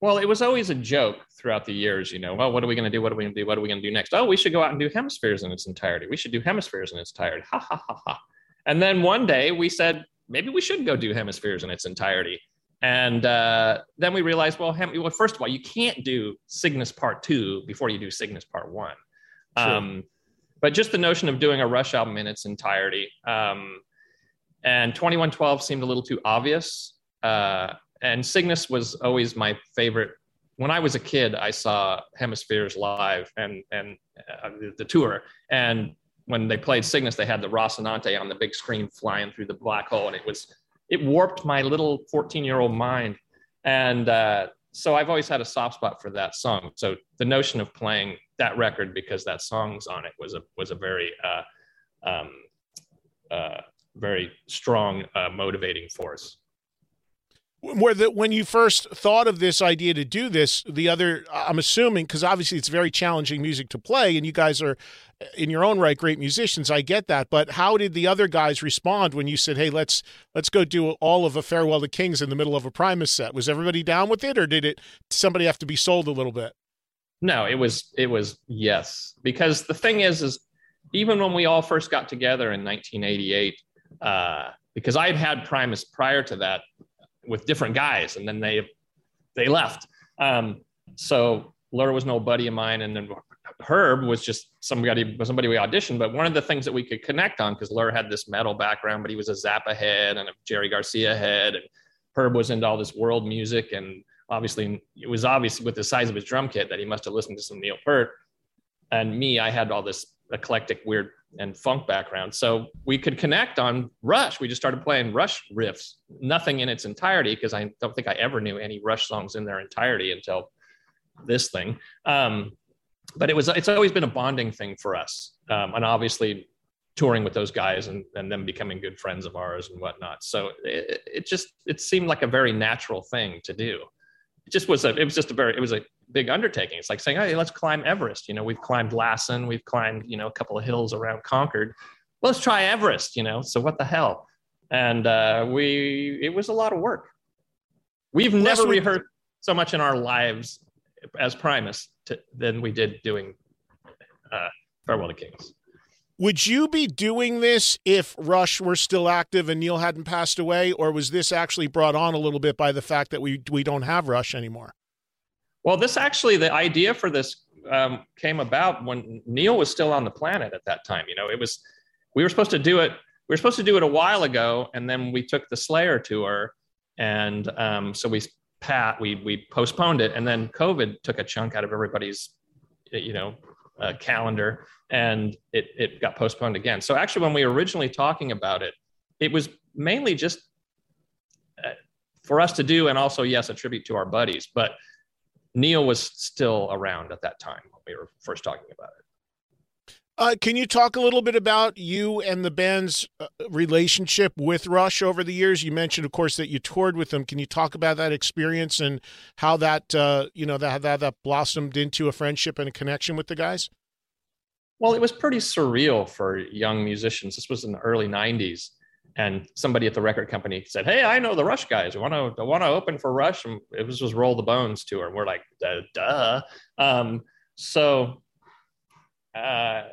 Well, it was always a joke throughout the years, you know, well, what are we going to do? What are we going to do? What are we going to do next? Oh, we should go out and do hemispheres in its entirety. We should do hemispheres in its entirety. Ha ha ha ha. And then one day we said, maybe we should go do hemispheres in its entirety. And uh, then we realized, well, hem- well, first of all, you can't do Cygnus Part Two before you do Cygnus Part One. Um, but just the notion of doing a Rush album in its entirety, um, and 2112 seemed a little too obvious. Uh, and Cygnus was always my favorite. When I was a kid, I saw Hemispheres live and and uh, the, the tour. And when they played Cygnus, they had the Rocinante on the big screen flying through the black hole, and it was it warped my little 14 year old mind. And uh, so I've always had a soft spot for that song. So the notion of playing that record because that song's on it was a was a very uh, um, uh, very strong uh, motivating force where the when you first thought of this idea to do this the other i'm assuming because obviously it's very challenging music to play and you guys are in your own right great musicians. I get that. But how did the other guys respond when you said hey let's let's go do all of a farewell to kings in the middle of a primus set was everybody down with it or did it somebody have to be sold a little bit? No it was it was yes. Because the thing is is even when we all first got together in 1988 uh, because i had had primus prior to that with different guys, and then they they left. Um, so Ler was no buddy of mine, and then Herb was just somebody somebody we auditioned. But one of the things that we could connect on because Ler had this metal background, but he was a Zappa head and a Jerry Garcia head, and Herb was into all this world music, and obviously it was obvious with the size of his drum kit that he must have listened to some Neil Peart. And me, I had all this eclectic, weird and funk background. So we could connect on Rush. We just started playing Rush riffs, nothing in its entirety, because I don't think I ever knew any Rush songs in their entirety until this thing. Um, but it was it's always been a bonding thing for us. Um, and obviously touring with those guys and, and them becoming good friends of ours and whatnot. So it, it just it seemed like a very natural thing to do. It just was a it was just a very it was a big undertaking. It's like saying, hey, let's climb Everest. You know, we've climbed Lassen, we've climbed, you know, a couple of hills around Concord. Let's try Everest, you know. So what the hell? And uh, we, it was a lot of work. We've never we- rehearsed so much in our lives as Primus to, than we did doing uh, Farewell to Kings. Would you be doing this if Rush were still active and Neil hadn't passed away, or was this actually brought on a little bit by the fact that we we don't have Rush anymore? Well, this actually, the idea for this um, came about when Neil was still on the planet at that time. You know, it was, we were supposed to do it, we were supposed to do it a while ago, and then we took the Slayer tour. And um, so we, Pat, we, we postponed it. And then COVID took a chunk out of everybody's, you know, uh, calendar, and it it got postponed again. So actually, when we were originally talking about it, it was mainly just uh, for us to do, and also yes, a tribute to our buddies. But Neil was still around at that time when we were first talking about it. Uh, can you talk a little bit about you and the band's uh, relationship with Rush over the years? You mentioned, of course, that you toured with them. Can you talk about that experience and how that uh, you know that that that blossomed into a friendship and a connection with the guys? Well, it was pretty surreal for young musicians. This was in the early '90s, and somebody at the record company said, "Hey, I know the Rush guys. I want to want to open for Rush." And it was just Roll the Bones tour, and we're like, "Duh." duh. Um, so. Uh,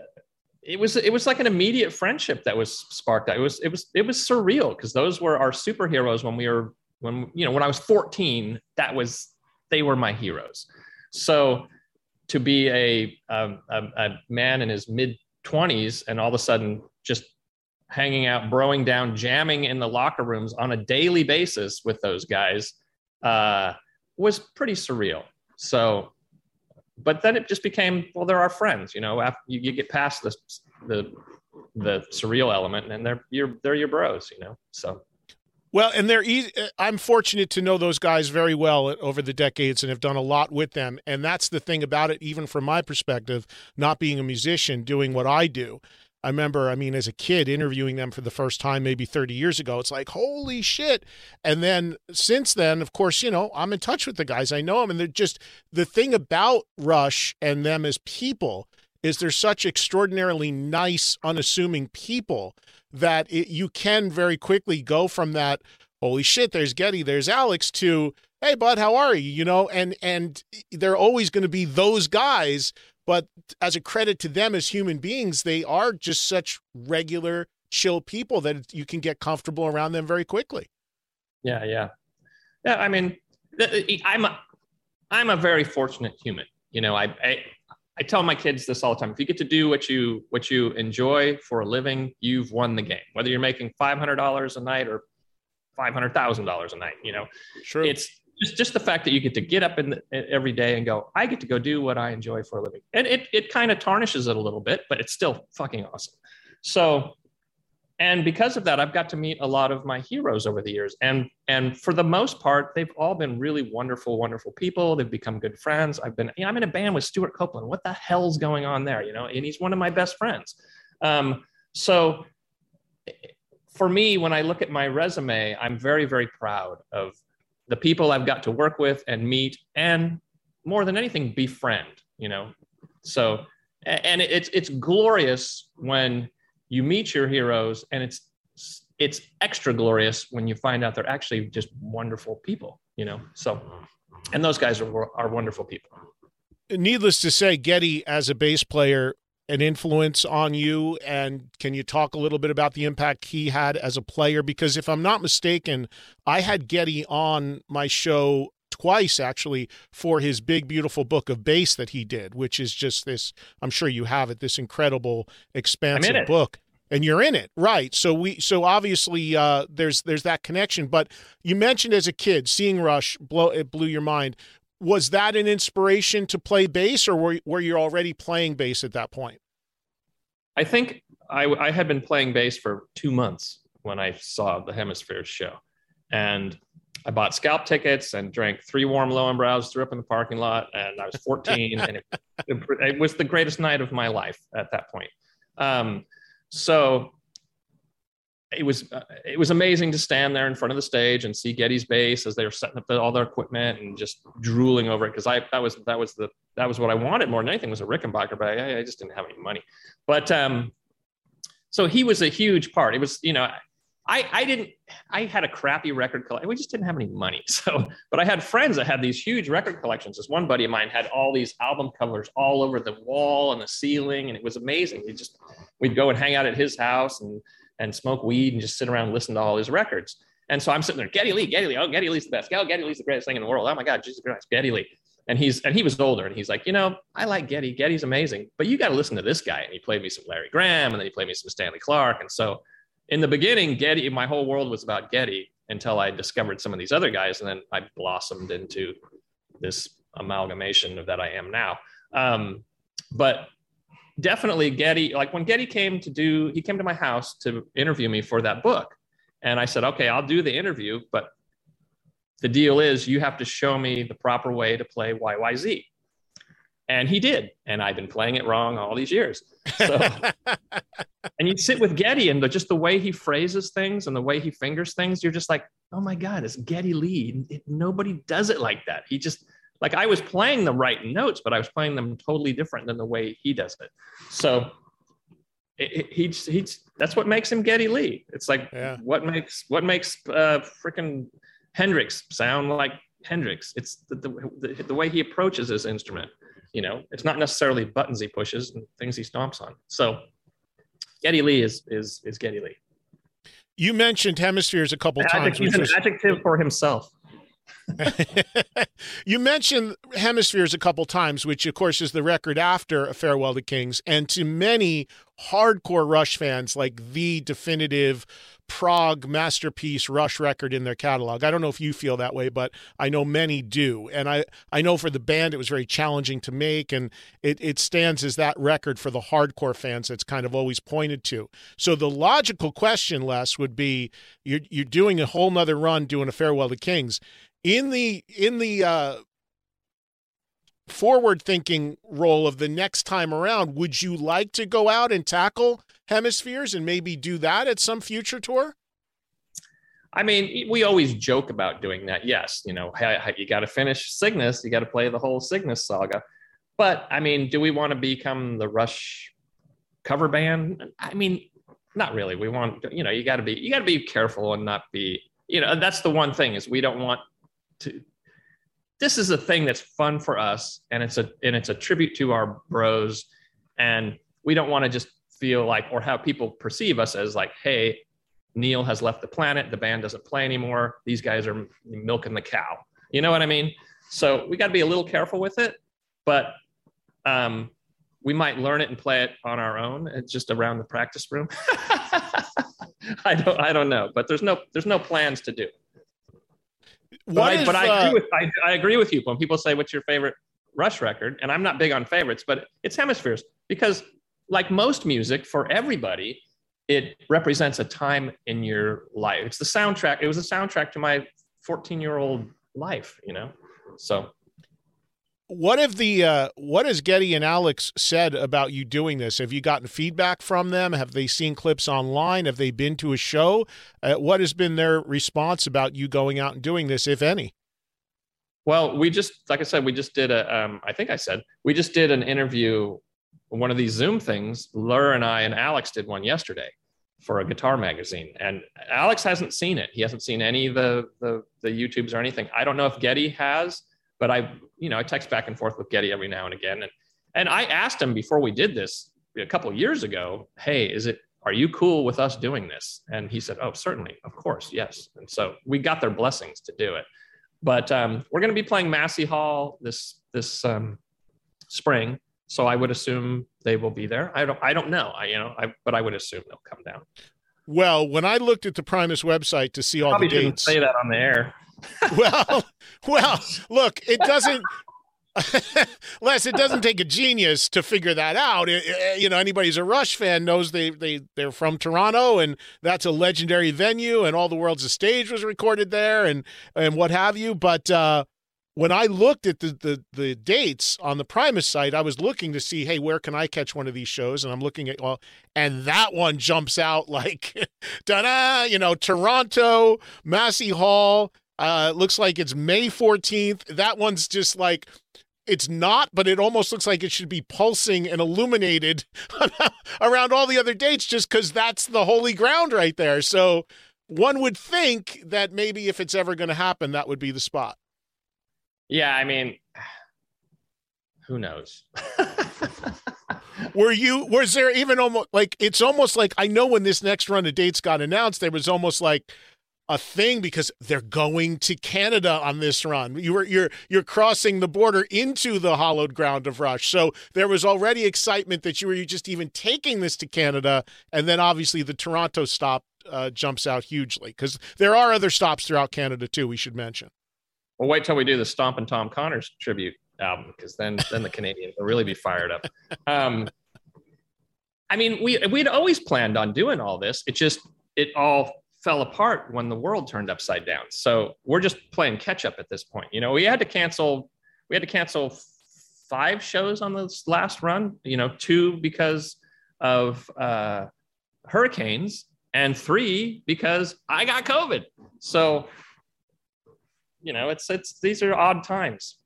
it was it was like an immediate friendship that was sparked. It was it was it was surreal because those were our superheroes when we were when you know when I was 14. That was they were my heroes. So to be a a, a man in his mid 20s and all of a sudden just hanging out, broing down, jamming in the locker rooms on a daily basis with those guys uh, was pretty surreal. So but then it just became well they're our friends you know after you, you get past the the the surreal element and they're you're they're your bros you know so well, and they're easy. Eh, I'm fortunate to know those guys very well over the decades and have done a lot with them. And that's the thing about it, even from my perspective, not being a musician, doing what I do. I remember, I mean, as a kid interviewing them for the first time, maybe 30 years ago, it's like, holy shit. And then since then, of course, you know, I'm in touch with the guys. I know them. And they're just the thing about Rush and them as people is they're such extraordinarily nice, unassuming people that it, you can very quickly go from that, holy shit, there's Geddy there's Alex, to, hey, bud, how are you? You know, and, and they're always going to be those guys but as a credit to them as human beings, they are just such regular, chill people that you can get comfortable around them very quickly. Yeah, yeah, yeah. I mean, I'm a, I'm a very fortunate human. You know, I, I I tell my kids this all the time. If you get to do what you what you enjoy for a living, you've won the game. Whether you're making five hundred dollars a night or five hundred thousand dollars a night, you know, sure. It's just just the fact that you get to get up in the, every day and go, I get to go do what I enjoy for a living, and it it kind of tarnishes it a little bit, but it's still fucking awesome. So, and because of that, I've got to meet a lot of my heroes over the years, and and for the most part, they've all been really wonderful, wonderful people. They've become good friends. I've been, you know, I'm in a band with Stewart Copeland. What the hell's going on there? You know, and he's one of my best friends. Um, so for me, when I look at my resume, I'm very, very proud of the people I've got to work with and meet, and more than anything, befriend. You know, so and it's it's glorious when you meet your heroes, and it's it's extra glorious when you find out they're actually just wonderful people. You know, so and those guys are are wonderful people. Needless to say, Geddy as a bass player an influence on you? And can you talk a little bit about the impact he had as a player? Because if I'm not mistaken, I had Geddy on my show twice actually for his big beautiful book of bass that he did which is just this i'm sure you have it this incredible expansive book. And you're in it. Right. So we so obviously uh, there's there's that connection. But you mentioned as a kid seeing rush blow it blew your mind. Was that an inspiration to play bass, or were, were you already playing bass at that point? I think I, I had been playing bass for two months when I saw the Hemispheres show. And I bought scalp tickets and drank three warm Löwenbräus, threw up in the parking lot, and I was 14. and it, it, it, was the greatest night of my life at that point. Um, so it was uh, it was amazing to stand there in front of the stage and see Geddy's bass as they were setting up the, all their equipment and just drooling over it because I that was that was the that was what I wanted more than anything was a Rickenbacker, but I, I just didn't have any money. But um, so he was a huge part. It was you know I I didn't I had a crappy record collection. We just didn't have any money. So but I had friends that had these huge record collections. This one buddy of mine had all these album covers all over the wall and the ceiling, and it was amazing. We just we'd go and hang out at his house and and smoke weed and just sit around and listen to all his records. And so I'm sitting there, Geddy Lee, Geddy Lee, oh, Geddy Lee's the best. Oh, Geddy Lee's the greatest thing in the world. Oh my God, Jesus Christ, Geddy Lee. And he's and he was older, and he's like, you know, I like Geddy. Geddy's amazing, but you got to listen to this guy. And he played me some Larry Graham, and then he played me some Stanley Clarke. And so, in the beginning, Geddy, my whole world was about Geddy until I discovered some of these other guys, and then I blossomed into this amalgamation of that I am now. Um, but definitely Geddy, like when Geddy came to do, he came to my house to interview me for that book. And I said, okay, I'll do the interview, but the deal is you have to show me the proper way to play YYZ. And he did. And I've been playing it wrong all these years. So, and you sit with Geddy and the, just the way he phrases things and the way he fingers things, you're just like, oh my God, it's Geddy Lee. It, nobody does it like that. He just, like I was playing the right notes, but I was playing them totally different than the way he does it. So it, he he's that's what makes him Geddy Lee. It's like yeah. what makes what makes uh, freaking Hendrix sound like Hendrix. It's the, the, the, the way he approaches his instrument. You know, it's not necessarily buttons he pushes and things he stomps on. So Geddy Lee is is is Geddy Lee. You mentioned hemispheres a couple times. He's an was... adjective for himself. you mentioned hemispheres a couple times, which of course is the record after a farewell to Kings, and to many hardcore Rush fans, like the definitive prog masterpiece Rush record in their catalog. I don't know if you feel that way, but I know many do. And I, I know for the band it was very challenging to make, and it, it stands as that record for the hardcore fans that's kind of always pointed to. So the logical question, Les, would be you're you're doing a whole nother run doing a farewell to Kings in the in the uh, forward thinking role of the next time around, would you like to go out and tackle hemispheres and maybe do that at some future tour? I mean, we always joke about doing that. Yes, you know, you got to finish Cygnus, you got to play the whole Cygnus saga. But I mean, do we want to become the Rush cover band? I mean, not really. We want, you know, you got to be, you got to be careful and not be, you know, that's the one thing is we don't want to this is a thing that's fun for us and it's a and it's a tribute to our bros. And we don't want to just feel like or have people perceive us as like hey neil has left the planet the band doesn't play anymore these guys are milking the cow. You know what i mean? So we got to be a little careful with it but um, we might learn it and play it on our own it's just around the practice room. I don't i don't know but there's no there's no plans to do. it but, I, if, but I, agree uh, with, I, I agree with you when people say, "What's your favorite Rush record?" And I'm not big on favorites, but it's Hemispheres because, like most music, for everybody, it represents a time in your life. It's the soundtrack. It was a soundtrack to my 14 year old life, you know. So what have the uh, what has Geddy and Alex said about you doing this? Have you gotten feedback from them? Have they seen clips online? Have they been to a show? Uh, what has been their response about you going out and doing this, if any? Well, we just like I said, we just did a. Um, I think I said we just did an interview, one of these Zoom things. Ler and I and Alex did one yesterday for a guitar magazine, and Alex hasn't seen it. He hasn't seen any of the the, the YouTubes or anything. I don't know if Getty has but I, you know, I text back and forth with Geddy every now and again. And, and I asked him before we did this a couple of years ago, Hey, is it, are you cool with us doing this? And he said, Oh, certainly. Of course. Yes. And so we got their blessings to do it. But um, we're going to be playing Massey Hall this, this um, spring. So I would assume they will be there. I don't, I don't know. I, you know, I, but I would assume they'll come down. Well, when I looked at the Primus website to see all Probably the dates, say that on the air. well, well, look, it doesn't. Les, it doesn't take a genius to figure that out. It, it, you know, anybody who's a Rush fan knows they they they're from Toronto, and that's a legendary venue, and all the world's a stage was recorded there, and and what have you. But uh, when I looked at the, the the dates on the Primus site, I was looking to see, hey, where can I catch one of these shows? And I'm looking at well, and that one jumps out like, da you know, Toronto, Massey Hall, uh, it looks like it's May 14th. That one's just like it's not, but it almost looks like it should be pulsing and illuminated around all the other dates just because that's the holy ground right there. So one would think that maybe if it's ever going to happen, that would be the spot. Yeah, I mean, who knows? Were you, was there even almost like, it's almost like, I know when this next run of dates got announced, there was almost like, a thing because they're going to Canada on this run. You were you're you're crossing the border into the hollowed ground of Rush. So there was already excitement that you were just even taking this to Canada, and then obviously the Toronto stop uh, jumps out hugely because there are other stops throughout Canada too. We should mention. Well, wait till we do the Stompin' Tom Connors tribute album because then then the Canadians will really be fired up. Um, I mean, we we'd always planned on doing all this. It just it all fell apart when the world turned upside down. So we're just playing catch up at this point. You know, we had to cancel we had to cancel five shows on this last run. You know, two because of uh, hurricanes, and three because I got COVID. So, you know, it's it's these are odd times.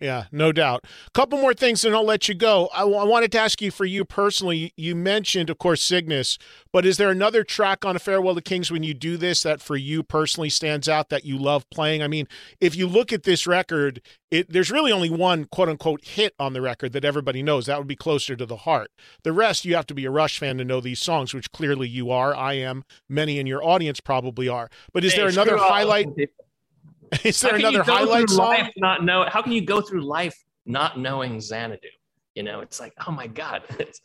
Yeah, no doubt. A couple more things, and I'll let you go. I, w- I wanted to ask you for you personally. You mentioned, of course, Cygnus, but is there another track on A Farewell to Kings when you do this that for you personally stands out that you love playing? I mean, if you look at this record, it, there's really only one quote unquote hit on the record that everybody knows. That would be closer to the heart. The rest, you have to be a Rush fan to know these songs, which clearly you are. I am. Many in your audience probably are. But is Hey, there another highlight? people. Is there another highlight song? life Not know how can you go through life not knowing Xanadu? You know, it's like, oh my god, it's,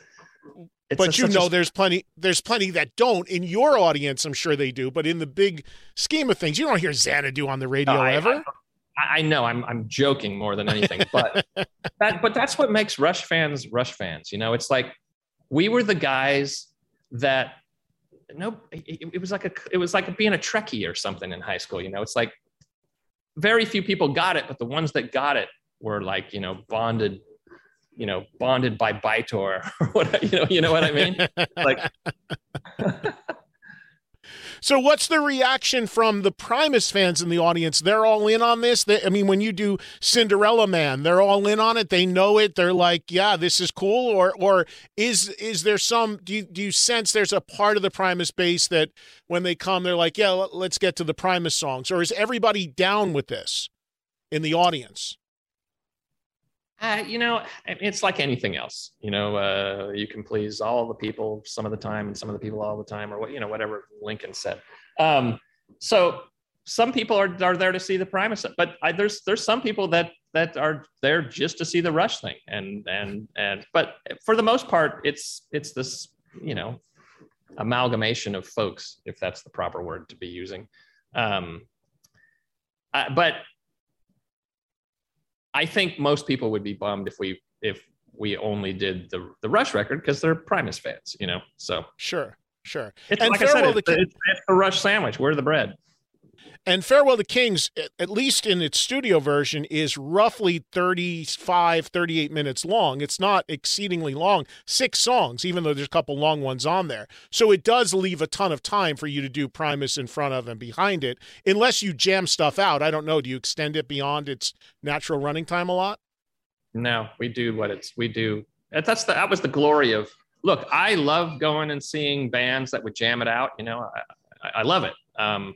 it's but a- you know a- there's plenty there's plenty that don't in your audience i'm sure they do but in the big scheme of things you don't hear xanadu on the radio I- ever I, I know I'm I'm joking more than anything, but that but that's what makes Rush fans Rush fans. You know, it's like we were the guys that no, it, it was like a it was like being a Trekkie or something in high school. You know, it's like very few people got it, but the ones that got it were like you know bonded, you know bonded by By-Tor or what you know you know what I mean? like so what's the reaction from the primus fans in the audience? They're all in on this? They, i mean when you do cinderella man they're all in on it? They know it? They're like yeah this is cool? Or or is is there some do you, do you sense there's a part of the primus base that when they come they're like yeah let- let's get to the primus songs or is everybody down with this in the audience Uh, you know, it's like anything else. You know, uh, you can please all the people some of the time and some of the people all the time, or what you know, whatever Lincoln said. Um, so some people are are there to see the Primus, but I, there's there's some people that that are there just to see the Rush thing, and and and. But for the most part, it's it's this you know amalgamation of folks, if that's the proper word to be using. Um, uh, but I think most people would be bummed if we if we only did the the Rush record because they're Primus fans, you know. So sure, sure. it's And like I said, it's, Ki- it's, it's the Rush sandwich. We're the bread. And Farewell to Kings, at- least in its studio version, is roughly 35, 38 minutes long. It's not exceedingly long. Six songs, even though there's a couple long ones on there. So it does leave a ton of time for you to do Primus in front of and behind it, unless you jam stuff out. I don't know. Do you extend it beyond its natural running time a lot? No, we do what it's we do. That's the that was the glory of. Look, I love going and seeing bands that would jam it out. You know, I, I love it. Um,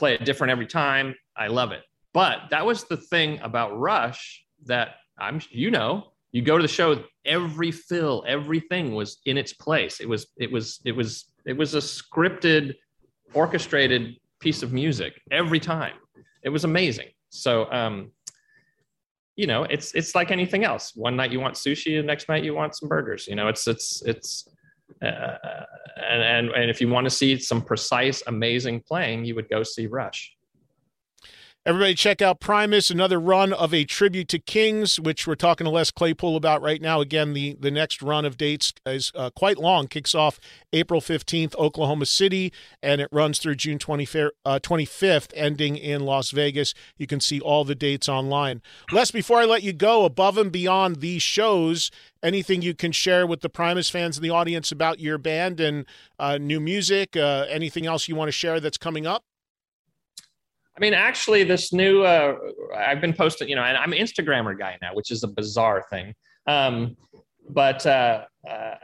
play it different every time. I love it. But that was the thing about Rush that I'm, you know, you go to the show, every fill, everything was in its place. It was, it was, it was, it was a scripted, orchestrated piece of music every time. It was amazing. So, um, you know, it's it's like anything else. One night you want sushi, the next night you want some burgers. You know, it's it's it's, uh, and and and if you want to see some precise, amazing playing, you would go see Rush. Everybody, check out Primus, another run of a tribute to Kings, which we're talking to Les Claypool about right now. Again, the, the next run of dates is uh, quite long, kicks off April 15th, Oklahoma City, and it runs through June 25th, uh, 25th, ending in Las Vegas. You can see all the dates online. Les, before I let you go, above and beyond these shows, anything you can share with the Primus fans in the audience about your band and uh, new music, uh, anything else you want to share that's coming up? I mean, actually, this new uh, I've been posting, you know, and I'm an Instagrammer guy now, which is a bizarre thing. Um, but uh, uh,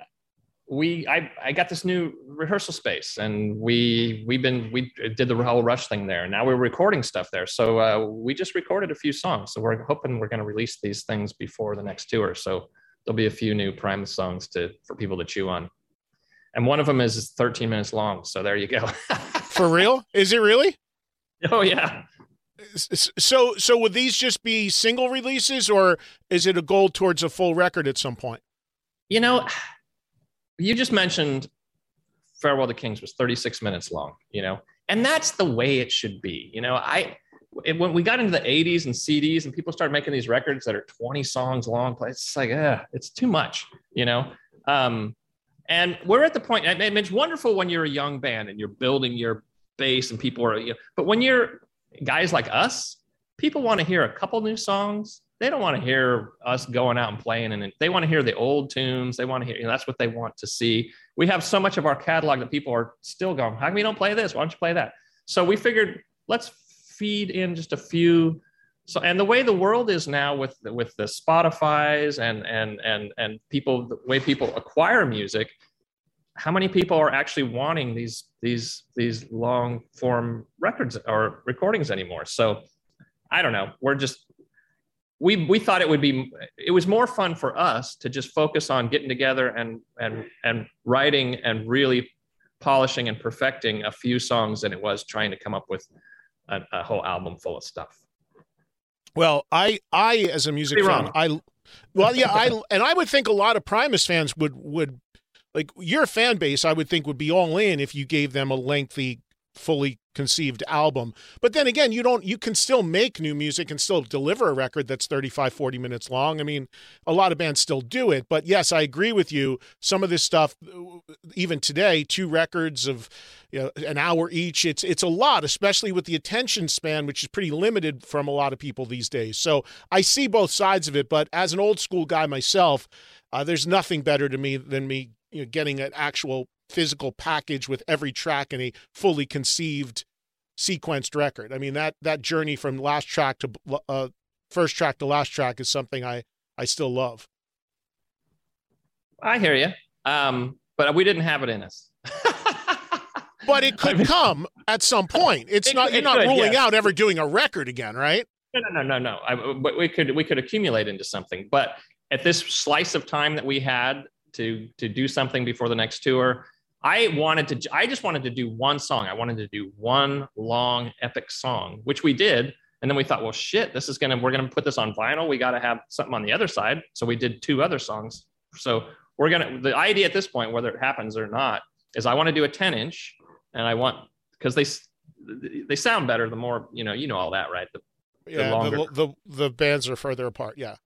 we, I, I got this new rehearsal space, and we, we've been, we did the whole Rush thing there. Now we're recording stuff there, so uh, we just recorded a few songs. So we're hoping we're going to release these things before the next tour. So there'll be a few new Primus songs to for people to chew on. And one of them is 13 minutes long. So there you go. For real? Is it really? Oh yeah. So so would these just be single releases or is it a goal towards a full record at some point? You know, you just mentioned Farewell to Kings was 36 minutes long, you know, and that's the way it should be. You know, I it, when we got into the 80s and CDs and people started making these records that are 20 songs long, it's like, uh, it's too much, you know. Um, and we're at the point. It's wonderful when you're a young band and you're building your base and people are. You know, but when you're guys like us, people want to hear a couple new songs. They don't want to hear us going out and playing, and they want to hear the old tunes. They want to hear. You know, that's what they want to see. We have so much of our catalog that people are still going. How come you don't play this? Why don't you play that? So we figured let's feed in just a few so and the way the world is now with with the spotify's and and and and people the way people acquire music how many people are actually wanting these these these long form records or recordings anymore? So i don't know. We're just we we thought it would be it was more fun for us to just focus on getting together and and and writing and really polishing and perfecting a few songs than it was trying to come up with a, a whole album full of stuff. Well, I I as a music fan, I well yeah, I and I would think a lot of Primus fans would would like your fan base. I would think would be all in if you gave them a lengthy, fully conceived album. But then again, you don't you can still make new music and still deliver a record that's 35 40 minutes long. I mean, a lot of bands still do it, but yes, I agree with you. Some of this stuff even today, two records of you know, an hour each, it's it's a lot, especially with the attention span which is pretty limited from a lot of people these days. So, I see both sides of it, but as an old school guy myself, uh, there's nothing better to me than me you know, getting an actual physical package with every track in a fully conceived sequenced record. I mean that that journey from last track to uh, first track to last track is something I I still love. I hear you, um, but we didn't have it in us. but it could I mean, come at some point. It's it, not you're not could, ruling yeah. out ever doing a record again, right? No, no, no, no, no. I, but we could we could accumulate into something. But at this slice of time that we had to to do something before the next tour, I wanted to, I just wanted to do one song. I wanted to do one long epic song, which we did. And then we thought, well, shit, this is to, we're to put this on vinyl. We got to have something on the other side. So we did two other songs. So we're to, the idea at this point, whether it happens or not, is I want to do a 10 inch and I want, because they, they sound better the more, you know, you know, all that, right? The, yeah, the, the, the, the bands are further apart. Yeah.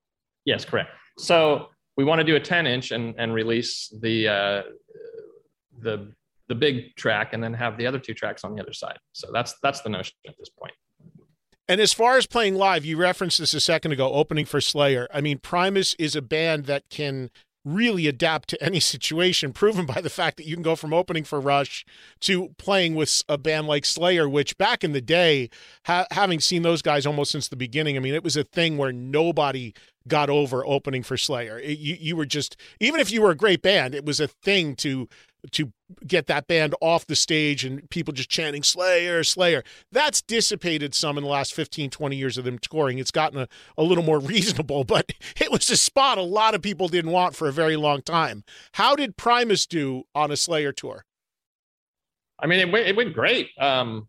Yes, correct. So we want to do a 10 inch and, and release the, uh, the the big track and then have the other two tracks on the other side. So that's that's the notion at this point. And as far as playing live, you referenced this a second ago, opening for Slayer. I mean, Primus is a band that can really adapt to any situation, proven by the fact that you can go from opening for Rush to playing with a band like Slayer, which back in the day, ha- having seen those guys almost since the beginning, I mean, it was a thing where nobody got over opening for Slayer. It, you, you were just, even if you were a great band, it was a thing to to get that band off the stage and people just chanting Slayer, Slayer. That's dissipated some in the last 15, 20 years of them touring. It's gotten a, a little more reasonable, but it was a spot a lot of people didn't want for a very long time. How did Primus do on a Slayer tour? I mean, it went, it went great. Um,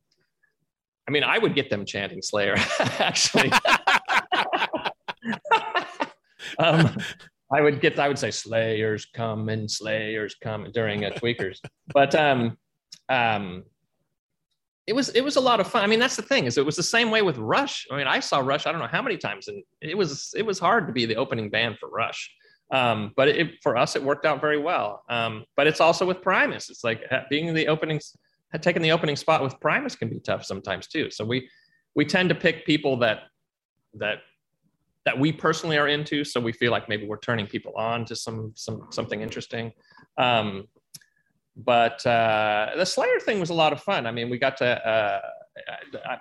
I mean, I would get them chanting Slayer, actually. um, I would get, I would say Slayers come and Slayers come during a tweakers, but um, um, it was it was a lot of fun. I mean, that's the thing is it was the same way with Rush. I mean, I saw Rush I don't know how many times, and it was it was hard to be the opening band for Rush. Um, but it, for us, it worked out very well. Um, but it's also with Primus. It's like being the openings, taking the opening spot with Primus can be tough sometimes too. So we we tend to pick people that that that we personally are into. So we feel like maybe we're turning people on to some some something interesting. Um, but uh, the Slayer thing was a lot of fun. I mean, we got to. Uh,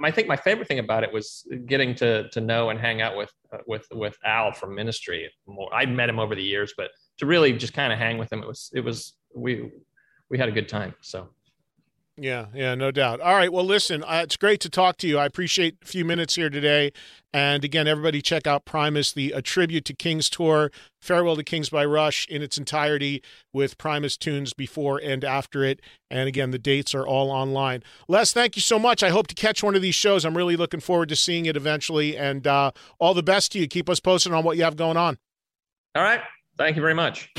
I think my favorite thing about it was getting to to know and hang out with uh, with with Al from Ministry. More, I'd met him over the years, but to really just kind of hang with him, it was it was we we had a good time. So yeah, yeah, no doubt. All right. Well, listen, uh, it's great to talk to you. I appreciate a few minutes here today. And again, everybody check out Primus, the A Tribute to Kings tour, Farewell to Kings by Rush in its entirety with Primus tunes before and after it. And again, the dates are all online. Les, thank you so much. I hope to catch one of these shows. I'm really looking forward to seeing it eventually. And uh, all the best to you. Keep us posted on what you have going on. All right. Thank you very much.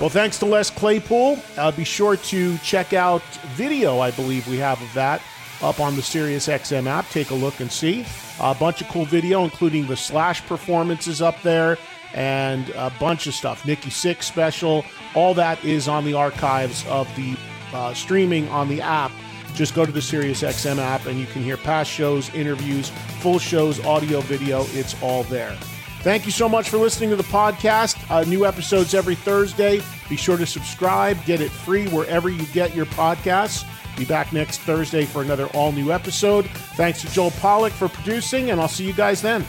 Well, thanks to Les Claypool. Uh, be sure to check out video, I believe we have of that up on the SiriusXM app. Take a look and see. A bunch of cool video, including the Slash performances up there and a bunch of stuff. Nikki Sixx special, all that is on the archives of the uh, streaming on the app. Just go to the SiriusXM app and you can hear past shows, interviews, full shows, audio, video. It's all there. Thank you so much for listening to the podcast. Uh, new episodes every Thursday. Be sure to subscribe, get it free wherever you get your podcasts. Be back next Thursday for another all new episode. Thanks to Joel Pollock for producing, and I'll see you guys then.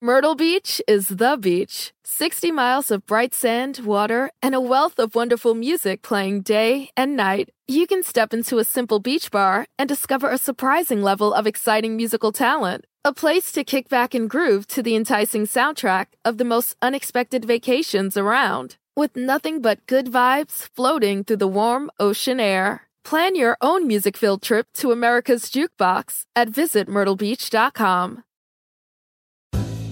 Myrtle Beach is the beach. 60 miles of bright sand, water, and a wealth of wonderful music playing day and night. You can step into a simple beach bar and discover a surprising level of exciting musical talent. A place to kick back and groove to the enticing soundtrack of the most unexpected vacations around. With nothing but good vibes floating through the warm ocean air. Plan your own music filled trip to America's Jukebox at visitmyrtlebeach.com.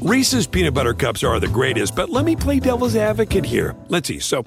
Reese's peanut butter cups are the greatest, but let me play devil's advocate here. Let's see. So,